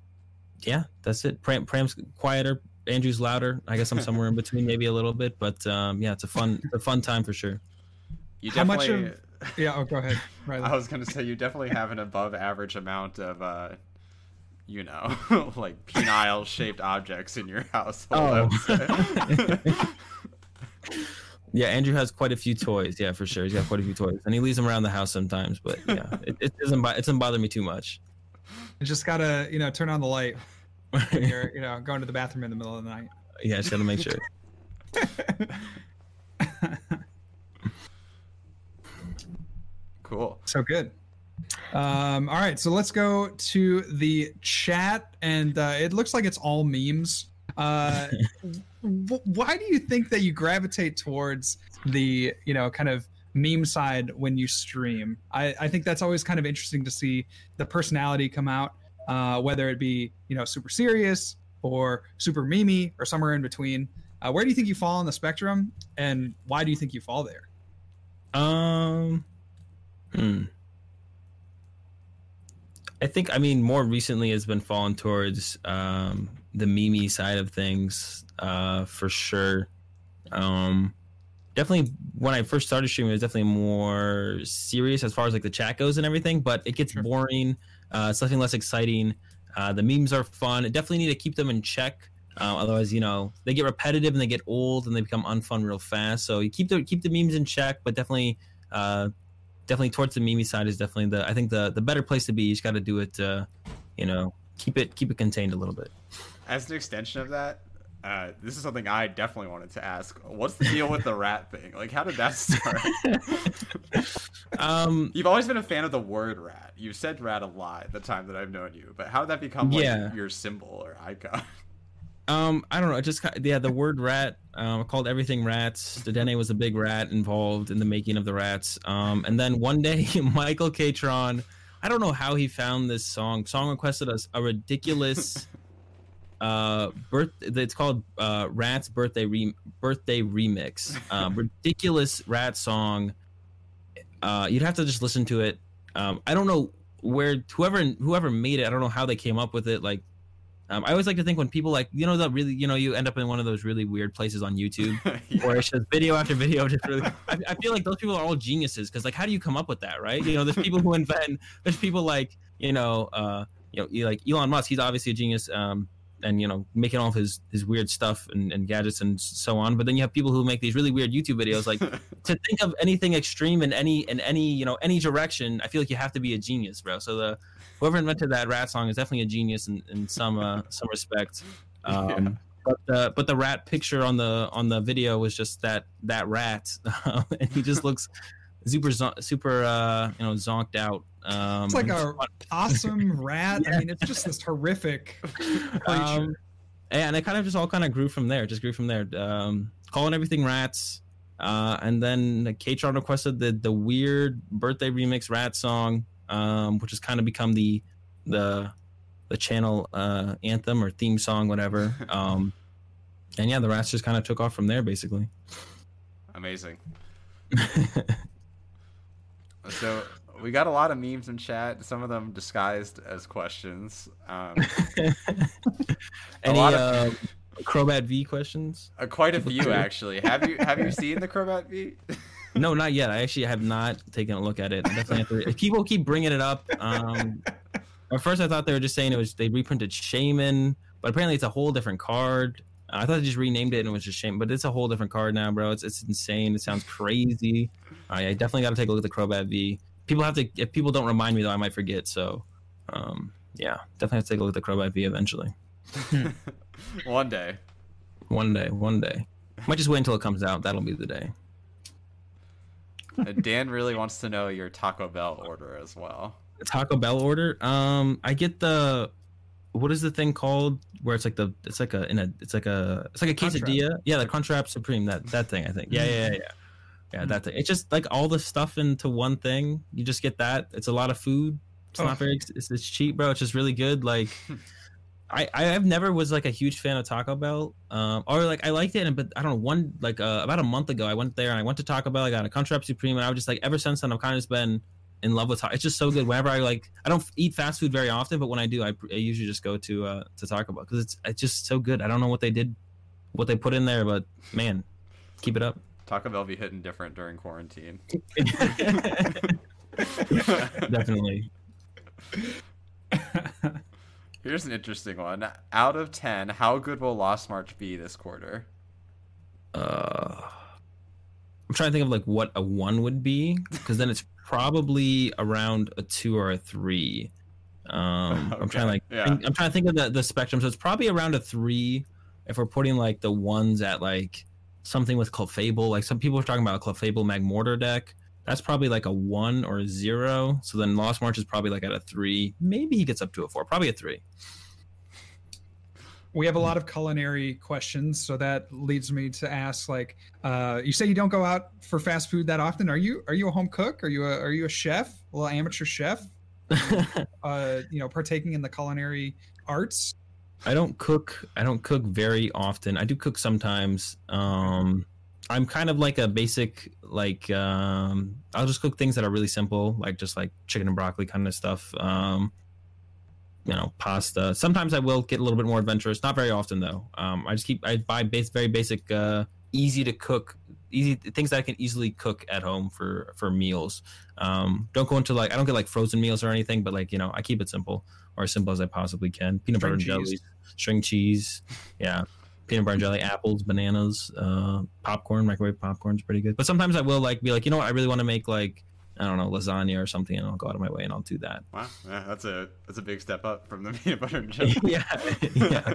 yeah, that's it. Pram, Pram's quieter. Andrew's louder. I guess I'm somewhere in between, maybe a little bit. But um, yeah, it's a fun, it's a fun time for sure. You How much definitely. yeah oh go ahead right I was gonna say you definitely have an above average amount of, uh, you know, like penile shaped objects in your household. Oh. Yeah, Andrew has quite a few toys. Yeah, for sure. He's got quite a few toys, and he leaves them around the house sometimes. But yeah, it, it doesn't bo- it doesn't bother me too much. you just gotta you know turn on the light when you're you know going to the bathroom in the middle of the night yeah, just gotta make sure. Cool. So good. Um, all right, so let's go to the chat, and uh, it looks like it's all memes. Uh, w- why do you think that you gravitate towards the you know kind of meme side when you stream? I, I think that's always kind of interesting to see the personality come out, uh, whether it be you know super serious or super memey or somewhere in between. Uh, where do you think you fall on the spectrum, and why do you think you fall there? Um, hmm. I think I mean more recently has been falling towards um the Mimi side of things, uh, for sure. Um, definitely when I first started streaming, it was definitely more serious as far as like the chat goes and everything. But it gets Sure. boring. Uh, it's something less exciting. Uh, the memes are fun. I definitely need to keep them in check. Uh, otherwise, you know, they get repetitive and they get old and they become unfun real fast. So you keep the keep the memes in check, but definitely, uh, definitely towards the meme side is definitely the I think the the better place to be. You just got to do it, uh, you know, keep it keep it contained a little bit. As an extension of that, uh, this is something I definitely wanted to ask. What's the deal with the rat thing? Like, how did that start? um, You've always been a fan of the word rat. You've said rat a lot the time that I've known you, but how did that become like Yeah. your symbol or icon? Um, I don't know. It just yeah, the word rat. Um, called everything rats. Dene was a big rat involved in the making of the rats. Um, and then one day, Michael Catron, I don't know how he found this song. Song requested us a ridiculous, uh, birth. It's called uh, Rats Birthday Re- Birthday Remix. Um, ridiculous rat song. Uh, you'd have to just listen to it. Um, I don't know where whoever whoever made it. I don't know how they came up with it. Like um, I always like to think when people like you know that really you know you end up in one of those really weird places on YouTube Yeah. where it's just video after video. Just really, I, I feel like those people are all geniuses because like how do you come up with that, right? You know, there's people who invent. There's people like you know, uh, you know, like Elon Musk. He's obviously a genius. Um, and you know, making all of his his weird stuff and, and gadgets and so on. But then you have people who make these really weird YouTube videos. Like to think of anything extreme in any in any you know any direction, I feel like you have to be a genius, bro. So the whoever invented that rat song is definitely a genius in, in some uh, some respect. Um, Yeah. But the but the rat picture on the on the video was just that that rat, and he just looks super super uh, you know zonked out. Um, It's like and a possum rat. I mean, it's just this horrific creature. um, and it kind of just all kind of grew from there. Just grew from there. Um, calling everything rats, uh, and then Katron requested the the weird birthday remix rat song, um, which has kind of become the the the channel uh, anthem or theme song, whatever. Um, and yeah, the rats just kind of took off from there, basically. Amazing. So we got a lot of memes in chat. Some of them disguised as questions. Um, Any lot uh, of- Crobat V questions? uh, quite a few actually. Have you have you seen the Crobat V? No, not yet. I actually have not taken a look at it. I definitely have to. People keep bringing it up. Um, at first, I thought they were just saying it was they reprinted Shaymin, but apparently it's a whole different card. I thought they just renamed it and it was just Shaymin, but it's a whole different card now, bro. It's it's insane. It sounds crazy. All right, I definitely got to take a look at the Crobat V. People have to. If people don't remind me though, I might forget. So, um, yeah, definitely have to take a look at the Crobat V eventually. One day. One day, one day. Might just wait until it comes out. That'll be the day. Uh, Dan really wants to know your Taco Bell order as well. Taco Bell order. Um, I get the what is the thing called where it's like the it's like a in a it's like a it's like a quesadilla. Yeah, the Crunchwrap Supreme. That that thing. I think. Yeah, yeah, yeah, yeah. Yeah, that thing. It's just like all the stuff into one thing. You just get that. It's a lot of food. It's Oh. not very. It's, it's cheap, bro. It's just really good. Like. I, I have never was like a huge fan of Taco Bell, um, or like I liked it, but I don't know. One like uh, about a month ago, I went there and I went to Taco Bell. I got a Crunchwrap Supreme, and I was just like, ever since then, I've kind of just been in love with Taco. It's just so good. Whenever I like, I don't eat fast food very often, but when I do, I, I usually just go to uh, to Taco Bell because it's it's just so good. I don't know what they did, what they put in there, but man, keep it up. Taco Bell be hitting different during quarantine. Definitely. Here's an interesting one. Out of 10, how good will Lost March be this quarter? Uh, I'm trying to think of like what a one would be because then it's probably around a two or a three. Um, I'm trying to like Okay, yeah. think, I'm trying to think of the, the spectrum. So it's probably around a three if we're putting like the ones at like something with Clefable. Like some people are talking about a Clefable Magmortar deck. That's probably like a one or a zero. So then Lost March is probably like at a three. Maybe he gets up to a four. Probably a three. we have a lot of culinary questions, so that leads me to ask: like, uh, you say you don't go out for fast food that often. Are you are you a home cook? Are you a are you a chef? A little amateur chef? Uh, you know, partaking in the culinary arts. I don't cook. I don't cook very often. I do cook sometimes. Um, I'm kind of like a basic like um, I'll just cook things that are really simple, like just like chicken and broccoli kind of stuff. Um, you know, pasta. Sometimes I will get a little bit more adventurous. Not very often though. Um, I just keep I buy base very basic, uh, easy to cook easy things that I can easily cook at home for for meals. Um, don't go into like I don't get like frozen meals or anything, but like you know I keep it simple or as simple as I possibly can. Peanut String butter and cheese. jelly, string cheese, yeah, peanut butter and jelly, apples, bananas, uh, popcorn, microwave popcorn's pretty good. But sometimes I will like be like, you know what, I really want to make like I don't know lasagna or something, and I'll go out of my way and I'll do that. Wow, yeah, that's a that's a big step up from the peanut butter and jelly. yeah, yeah.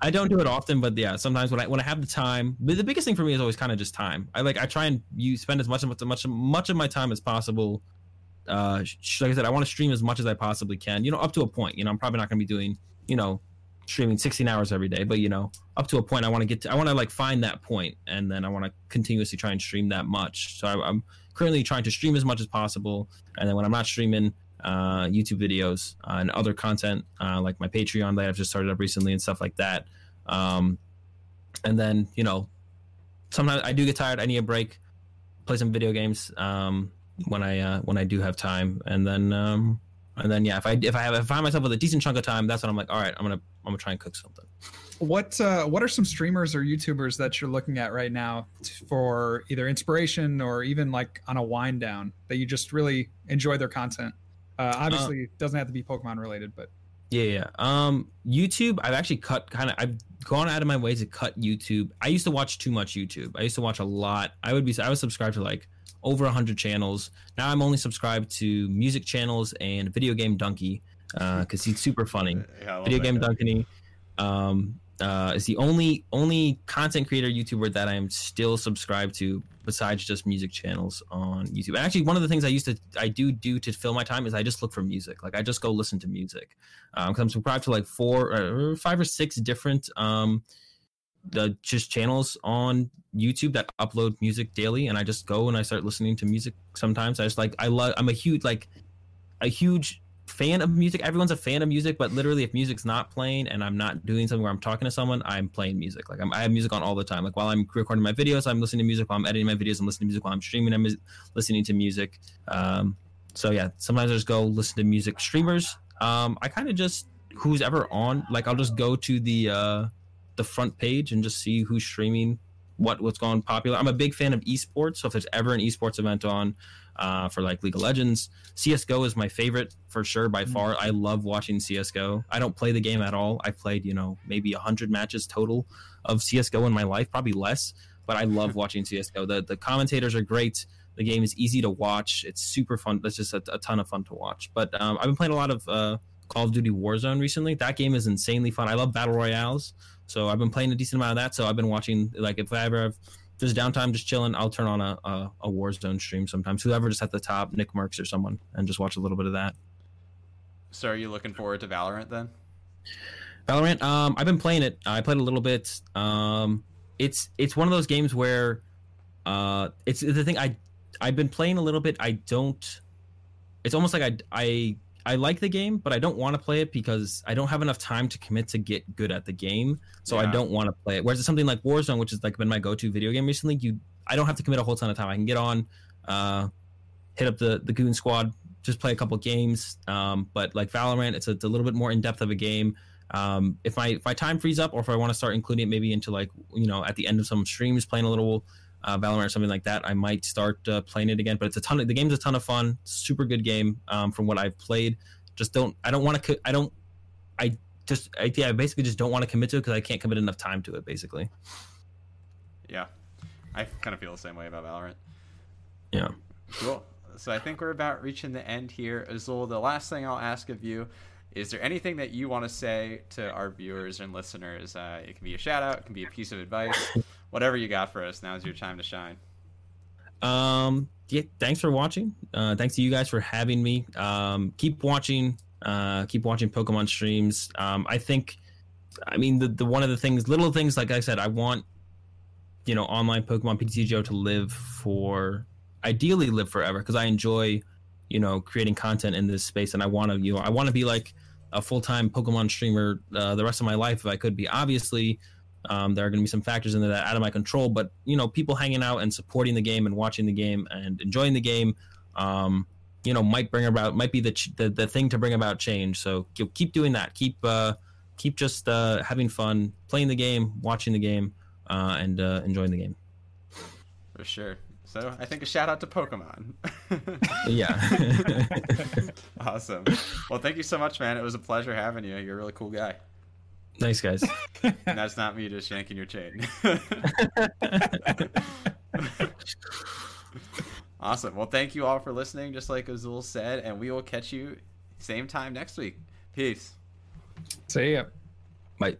I don't do it often, but yeah, sometimes when I when I have the time, but the biggest thing for me is always kind of just time. I like I try and you spend as much of much much of my time as possible. Uh, like I said, I want to stream as much as I possibly can. You know, up to a point. You know, I'm probably not going to be doing you know streaming 16 hours every day, but you know, up to a point, I want to get to. I want to like find that point, and then I want to continuously try and stream that much. So I, I'm currently trying to stream as much as possible, and then when I'm not streaming, uh, YouTube videos uh, and other content uh, like my Patreon that I've just started up recently and stuff like that. Um, and then you know, sometimes I do get tired. I need a break. Play some video games um, when I uh, when I do have time, and then um, and then yeah, if I if I have if I find myself with a decent chunk of time, that's when I'm like, all right, I'm gonna I'm gonna try and cook something. What uh, what are some streamers or YouTubers that you're looking at right now for either inspiration or even like on a wind down that you just really enjoy their content? Uh, obviously, it doesn't have to be Pokemon related, but Yeah, yeah. Um, YouTube, I've actually cut kind of. I've gone out of my way to cut YouTube. I used to watch too much YouTube. I used to watch a lot. I would be. I was subscribed to like over hundred channels. Now I'm only subscribed to music channels and videogamedunkey because he's super funny. Yeah, Video game guy. Dunkey um, uh, is the only only content creator YouTuber that I am still subscribed to besides just music channels on YouTube. And actually, one of the things I used to I do do to fill my time is I just look for music. Like I just go listen to music because I'm subscribed to like four or five or six different um, the just channels on YouTube that upload music daily, and I just go and I start listening to music. Sometimes I just like I love. I'm a huge like a huge fan of music. Everyone's a fan of music, but literally, if music's not playing and I'm not doing something where I'm talking to someone, I'm playing music. Like I'm, I have music on all the time. Like while I'm recording my videos, I'm listening to music. While I'm editing my videos, I'm listening to music. While I'm streaming, I'm listening to music. Um, so yeah, sometimes I just go listen to music. Streamers, um, I kind of just who's ever on. Like I'll just go to the uh, the front page and just see who's streaming. What what's going popular? I'm a big fan of esports, so if there's ever an esports event on, uh, for like League of Legends. CS:GO is my favorite for sure by far. I love watching CS:GO. I don't play the game at all. I've played, you know, maybe 100 matches total of CS:GO in my life, probably less, but I love watching CS:GO. The the commentators are great. The game is easy to watch. It's super fun. It's just a, a ton of fun to watch. But um, I've been playing a lot of uh, Call of Duty Warzone recently. That game is insanely fun. I love battle royales, so I've been playing a decent amount of that. So I've been watching like if I ever have just downtime, just chilling, I'll turn on a, a, a Warzone stream sometimes. Whoever just at the top, NICKMERCS or someone, and just watch a little bit of that. So, are you looking forward to Valorant then? Valorant, um, I've been playing it. I played a little bit. Um, it's it's one of those games where, uh, it's the thing. I I've been playing a little bit. I don't. It's almost like I I I like the game, but I don't want to play it because I don't have enough time to commit to get good at the game. So I don't want to play it. Whereas it's something like Warzone, which has like been my go-to video game recently, you I don't have to commit a whole ton of time. I can get on, uh, hit up the the goon squad, just play a couple games. Um, but like Valorant, it's a, it's a little bit more in depth of a game. Um, if my if my time frees up, or if I want to start including it maybe into like you know at the end of some streams, playing a little uh, Valorant or something like that, I might start uh, playing it again. But it's a ton of the game's a ton of fun, super good game um, from what I've played. Just don't I don't want to I don't I just I, yeah I basically just don't want to commit to it because I can't commit enough time to it basically. Yeah, I kind of feel the same way about Valorant. Yeah. Cool. So I think we're about reaching the end here. Azul, the last thing I'll ask of you is there anything that you want to say to our viewers and listeners? Uh, it can be a shout out, it can be a piece of advice, whatever you got for us. Now is your time to shine. Um, yeah, thanks for watching. Uh, thanks to you guys for having me. Um, keep watching. Uh, keep watching Pokemon streams. Um, I think, I mean, the, the one of the things, little things, like I said, I want, you know, online Pokemon PTCGO to live for, ideally live forever because I enjoy, you know, creating content in this space, and I want to, you know, I want to be like a full time Pokemon streamer uh, the rest of my life if I could be. Obviously, um, there are going to be some factors in that out of my control, but you know, people hanging out and supporting the game and watching the game and enjoying the game, um, you know, might bring about might be the, ch- the the thing to bring about change. So keep doing that. Keep uh, keep just uh, having fun, playing the game, watching the game, uh, and uh, enjoying the game. For sure. So I think a shout out to Pokemon. yeah. awesome. Well, thank you so much, man. It was a pleasure having you. You're a really cool guy. Nice guys. And that's not me just yanking your chain. awesome. Well, thank you all for listening, just like Azul said, and we will catch you same time next week. Peace. See ya. Bye.